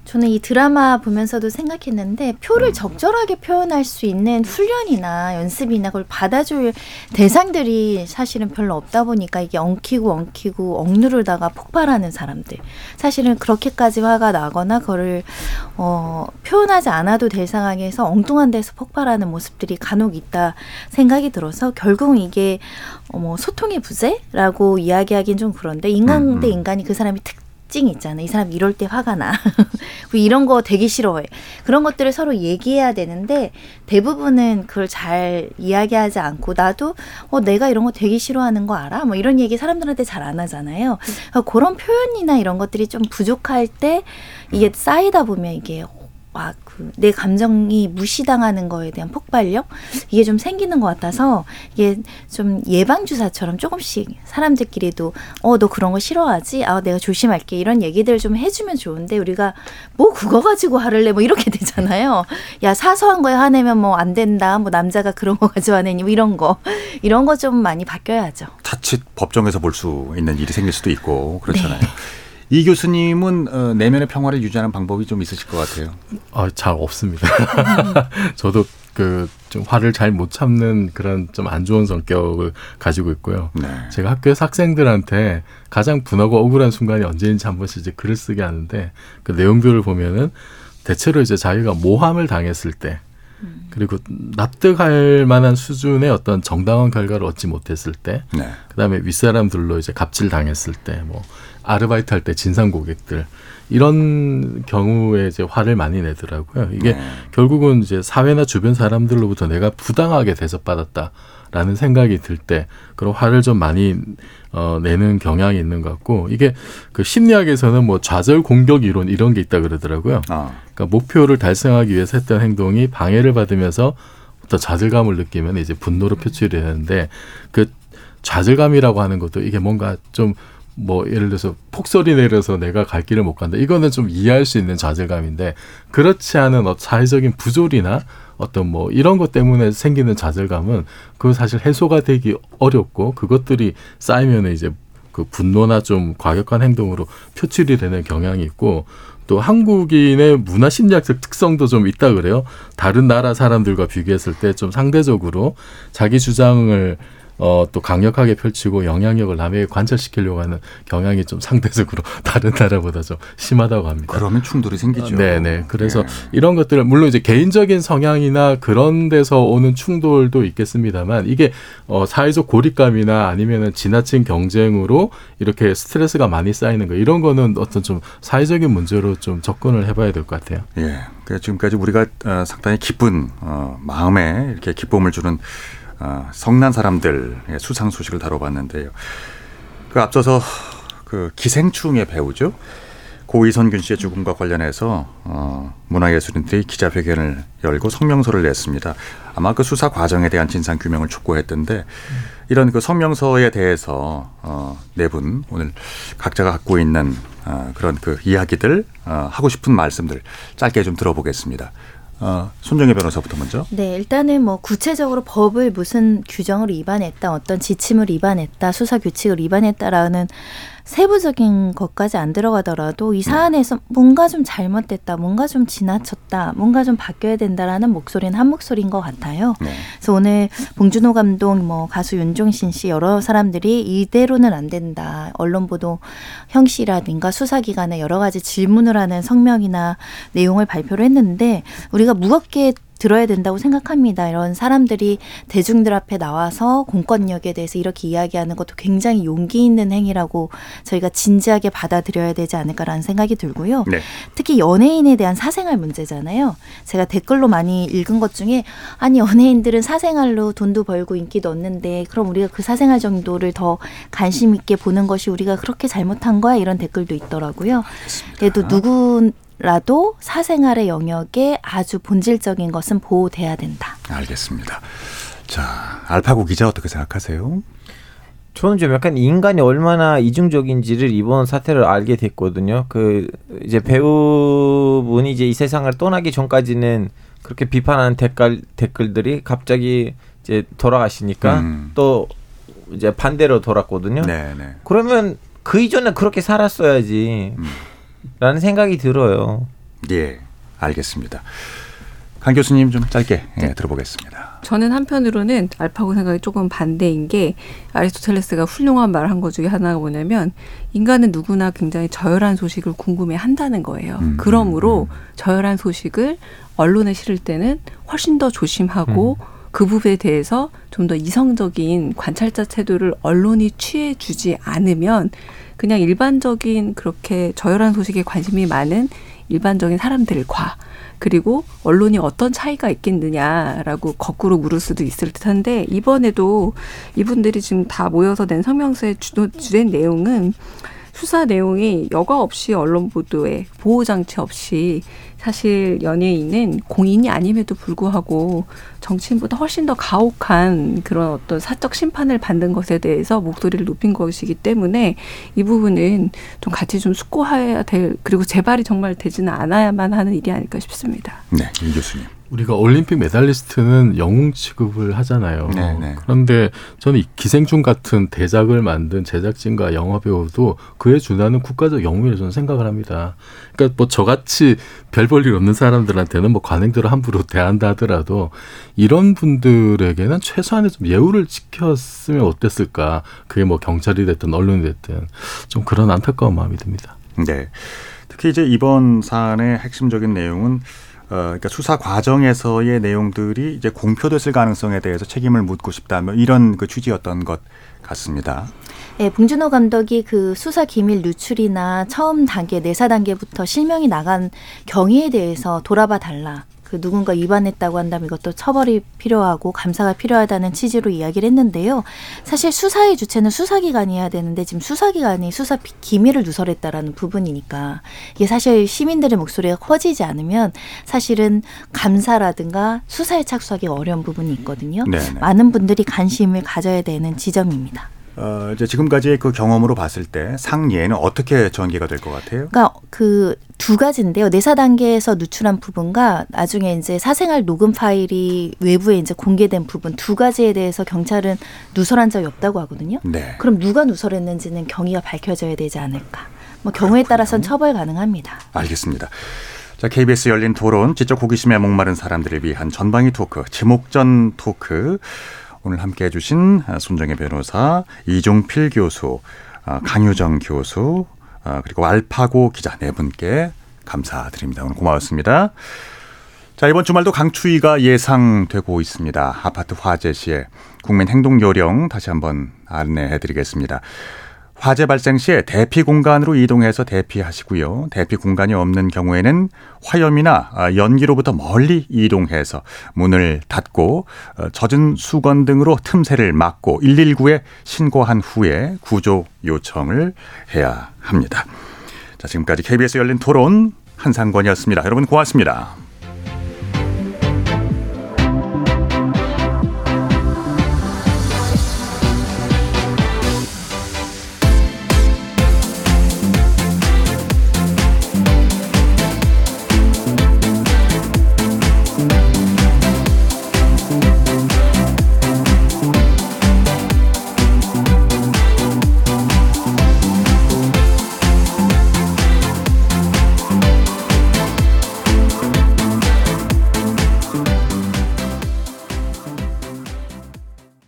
저는 이 드라마 보면서도 생각했는데 표를 적절하게 표현할 수 있는 훈련이나 연습이나 그걸 받아줄 대상들이 사실은 별로 없다 보니까 이게 엉키고 엉키고 억누르다가 폭발하는 사람들. 사실은 그렇게까지 화가 나거나 그거를 어, 표현하지 않아도 될 상황에서 엉뚱한 데서 폭발하는 모습들이 간혹 있다 생각이 들어서 결국은 이게 어, 뭐 소통의 부재라고 이야기하기는 좀 그런데 인간 대 인간이 그 사람이 특 특징이 있잖아. 이 사람 이럴 때 화가 나. 그리고 이런 거 되게 싫어해. 그런 것들을 서로 얘기해야 되는데 대부분은 그걸 잘 이야기하지 않고 나도 어 내가 이런 거 되게 싫어하는 거 알아? 뭐 이런 얘기 사람들한테 잘 안 하잖아요. 그러니까 그런 표현이나 이런 것들이 좀 부족할 때 이게 쌓이다 보면 이게 막 그 내 감정이 무시당하는 거에 대한 폭발력? 이게 좀 생기는 것 같아서 이게 좀 예방 주사처럼 조금씩 사람들끼리도 어 너 그런 거 싫어하지? 아 내가 조심할게. 이런 얘기들 좀 해주면 좋은데 우리가 뭐 그거 가지고 화를 내? 뭐 이렇게 되잖아요. 야 사소한 거에 화내면 뭐 안 된다. 뭐 남자가 그런 거 가지고 화내니? 뭐 이런 거. 이런 거 좀 많이 바뀌어야죠. 자칫 법정에서 볼 수 있는 일이 생길 수도 있고 그렇잖아요. 이 교수님은 어, 내면의 평화를 유지하는 방법이 좀 있으실 것 같아요. 아, 잘 없습니다. 저도 그 좀 화를 잘 못 참는 그런 좀 안 좋은 성격을 가지고 있고요. 네. 제가 학교에서 학생들한테 가장 분하고 억울한 순간이 언제인지 한 번씩 이제 글을 쓰게 하는데 그 내용들을 보면은 대체로 이제 자기가 모함을 당했을 때 그리고 납득할 만한 수준의 어떤 정당한 결과를 얻지 못했을 때 네. 그다음에 윗사람들로 이제 갑질 당했을 때 뭐 아르바이트 할 때 진상 고객들 이런 경우에 이제 화를 많이 내더라고요. 이게 네. 결국은 이제 사회나 주변 사람들로부터 내가 부당하게 대접받았다라는 생각이 들 때 그런 화를 좀 많이 어 내는 경향이 있는 것 같고 이게 그 심리학에서는 뭐 좌절 공격 이론 이런 게 있다 그러더라고요. 아, 그러니까 목표를 달성하기 위해서 했던 행동이 방해를 받으면서 어떤 좌절감을 느끼면 이제 분노로 표출이 되는데 그 좌절감이라고 하는 것도 이게 뭔가 좀 뭐 예를 들어서 폭소리 내려서 내가 갈 길을 못 간다. 이거는 좀 이해할 수 있는 좌절감인데 그렇지 않은 어 사회적인 부조리나 어떤 뭐 이런 것 때문에 생기는 좌절감은 그 사실 해소가 되기 어렵고 그것들이 쌓이면 이제 그 분노나 좀 과격한 행동으로 표출이 되는 경향이 있고 또 한국인의 문화 심리학적 특성도 좀 있다 그래요. 다른 나라 사람들과 비교했을 때 좀 상대적으로 자기 주장을 어, 또 강력하게 펼치고 영향력을 남에게 관철시키려고 하는 경향이 좀 상대적으로 다른 나라보다 좀 심하다고 합니다. 그러면 충돌이 생기죠. 네네. 그래서 네. 이런 것들을 물론 이제 개인적인 성향이나 그런 데서 오는 충돌도 있겠습니다만 이게 어 사회적 고립감이나 아니면은 지나친 경쟁으로 이렇게 스트레스가 많이 쌓이는 거 이런 거는 어떤 좀 사회적인 문제로 좀 접근을 해봐야 될 것 같아요. 예. 그 지금까지 우리가 어, 상당히 기쁜 어, 마음에 이렇게 기쁨을 주는 어, 성난 사람들의 수상 소식을 다뤄봤는데요. 그 앞서서 그 기생충의 배우죠. 고이선균 씨의 죽음과 관련해서 어, 문화예술인들이 기자회견을 열고 성명서를 냈습니다. 아마 그 수사 과정에 대한 진상 규명을 촉구했던데 이런 그 성명서에 대해서 어, 네분 오늘 각자가 갖고 있는 어, 그런 그 이야기들 어, 하고 싶은 말씀들 짧게 좀 들어보겠습니다. 어, 손정혜 변호사부터 먼저. 네, 일단은 뭐 구체적으로 법을 무슨 규정을 위반했다, 어떤 지침을 위반했다, 수사 규칙을 위반했다라는 세부적인 것까지 안 들어가더라도 이 사안에서 뭔가 좀 잘못됐다, 뭔가 좀 지나쳤다, 뭔가 좀 바뀌어야 된다라는 목소리는 한 목소리인 것 같아요. 네. 그래서 오늘 봉준호 감독, 뭐 가수 윤종신 씨 여러 사람들이 이대로는 안 된다. 언론 보도 형식이라든가 수사기관에 여러 가지 질문을 하는 성명이나 내용을 발표를 했는데 우리가 무겁게 들어야 된다고 생각합니다. 이런 사람들이 대중들 앞에 나와서 공권력에 대해서 이렇게 이야기하는 것도 굉장히 용기 있는 행위라고 저희가 진지하게 받아들여야 되지 않을까라는 생각이 들고요. 네. 특히 연예인에 대한 사생활 문제잖아요. 제가 댓글로 많이 읽은 것 중에 아니 연예인들은 사생활로 돈도 벌고 인기도 얻는데 그럼 우리가 그 사생활 정도를 더 관심 있게 보는 것이 우리가 그렇게 잘못한 거야 이런 댓글도 있더라고요. 그래도 누구 라도 사생활의 영역에 아주 본질적인 것은 보호돼야 된다. 알겠습니다. 자, 알파고 기자 어떻게 생각하세요? 저는 좀 약간 인간이 얼마나 이중적인지를 이번 사태를 알게 됐거든요. 그 이제 배우분이 이제 이 세상을 떠나기 전까지는 그렇게 비판하는 댓글 댓글들이 갑자기 이제 돌아가시니까 음. 또 이제 반대로 돌았거든요. 네네. 네. 그러면 그 이전에 그렇게 살았어야지. 음. 라는 생각이 들어요. 예, 알겠습니다. 강 교수님 좀 짧게 예, 네. 들어보겠습니다. 저는 한편으로는 알파고 생각이 조금 반대인 게 아리스토텔레스가 훌륭한 말한것 중에 하나가 뭐냐면 인간은 누구나 굉장히 저열한 소식을 궁금해 한다는 거예요. 음, 그러므로 음. 저열한 소식을 언론에 실을 때는 훨씬 더 조심하고 음. 그 부분에 대해서 좀 더 이성적인 관찰자 태도를 언론이 취해 주지 않으면 그냥 일반적인 그렇게 저열한 소식에 관심이 많은 일반적인 사람들과 그리고 언론이 어떤 차이가 있겠느냐라고 거꾸로 물을 수도 있을 듯한데 이번에도 이분들이 지금 다 모여서 낸 성명서에 주된 내용은 수사 내용이 여과 없이 언론 보도에 보호 장치 없이 사실 연예인은 공인이 아님에도 불구하고 정치인보다 훨씬 더 가혹한 그런 어떤 사적 심판을 받는 것에 대해서 목소리를 높인 것이기 때문에 이 부분은 좀 같이 좀 숙고해야 될 그리고 재발이 정말 되지는 않아야만 하는 일이 아닐까 싶습니다. 네, 임 교수님. 우리가 올림픽 메달리스트는 영웅 취급을 하잖아요. 네네. 네. 그런데 저는 기생충 같은 대작을 만든 제작진과 영화 배우도 그에 준하는 국가적 영웅이라고 저는 생각을 합니다. 그러니까 뭐 저같이 별 볼 일 없는 사람들한테는 뭐 관행대로 함부로 대한다 하더라도 이런 분들에게는 최소한의 좀 예우를 지켰으면 어땠을까. 그게 뭐 경찰이 됐든 언론이 됐든 좀 그런 안타까운 마음이 듭니다. 네. 특히 이제 이번 사안의 핵심적인 내용은 어, 그러니까 수사 과정에서의 내용들이 이제 공표됐을 가능성에 대해서 책임을 묻고 싶다. 뭐 이런 그 취지였던 것 같습니다. 네, 봉준호 감독이 그 수사 기밀 유출이나 처음 단계, 내사 단계부터 실명이 나간 경위에 대해서 돌아봐 달라. 그 누군가 위반했다고 한다면 이것도 처벌이 필요하고 감사가 필요하다는 취지로 이야기를 했는데요. 사실 수사의 주체는 수사기관이어야 되는데 지금 수사기관이 수사 기밀을 누설했다라는 부분이니까 이게 사실 시민들의 목소리가 커지지 않으면 사실은 감사라든가 수사에 착수하기 어려운 부분이 있거든요. 네네. 네. 많은 분들이 관심을 가져야 되는 지점입니다. 어, 이제 지금까지의 그 경험으로 봤을 때 상예는 어떻게 전개가 될 것 같아요? 그러니까 그 두 가지인데요. 내사 단계에서 누출한 부분과 나중에 이제 사생활 녹음 파일이 외부에 이제 공개된 부분 두 가지에 대해서 경찰은 누설한 적이 없다고 하거든요. 네. 그럼 누가 누설했는지는 경위가 밝혀져야 되지 않을까. 뭐 경우에 따라서는 처벌 가능합니다. 알겠습니다. 자, KBS 열린 토론, 지적 호기심에 목마른 사람들을 위한 전방위 토크, 제목전 토크. 오늘 함께 해주신 손정혜 변호사, 이종필 교수, 아, 강유정 교수, 아, 그리고 알파고 기자 네 분께 감사드립니다. 오늘 고마웠습니다. 자, 이번 주말도 강추위가 예상되고 있습니다. 아파트 화재 시에 국민 행동 요령 다시 한번 안내해 드리겠습니다. 화재 발생 시에 대피 공간으로 이동해서 대피하시고요. 대피 공간이 없는 경우에는 화염이나 아, 연기로부터 멀리 이동해서 문을 닫고 어, 젖은 수건 등으로 틈새를 막고 119에 신고한 후에 구조 요청을 해야 합니다. 자, 지금까지 KBS 열린 토론 한상권이었습니다. 여러분 고맙습니다.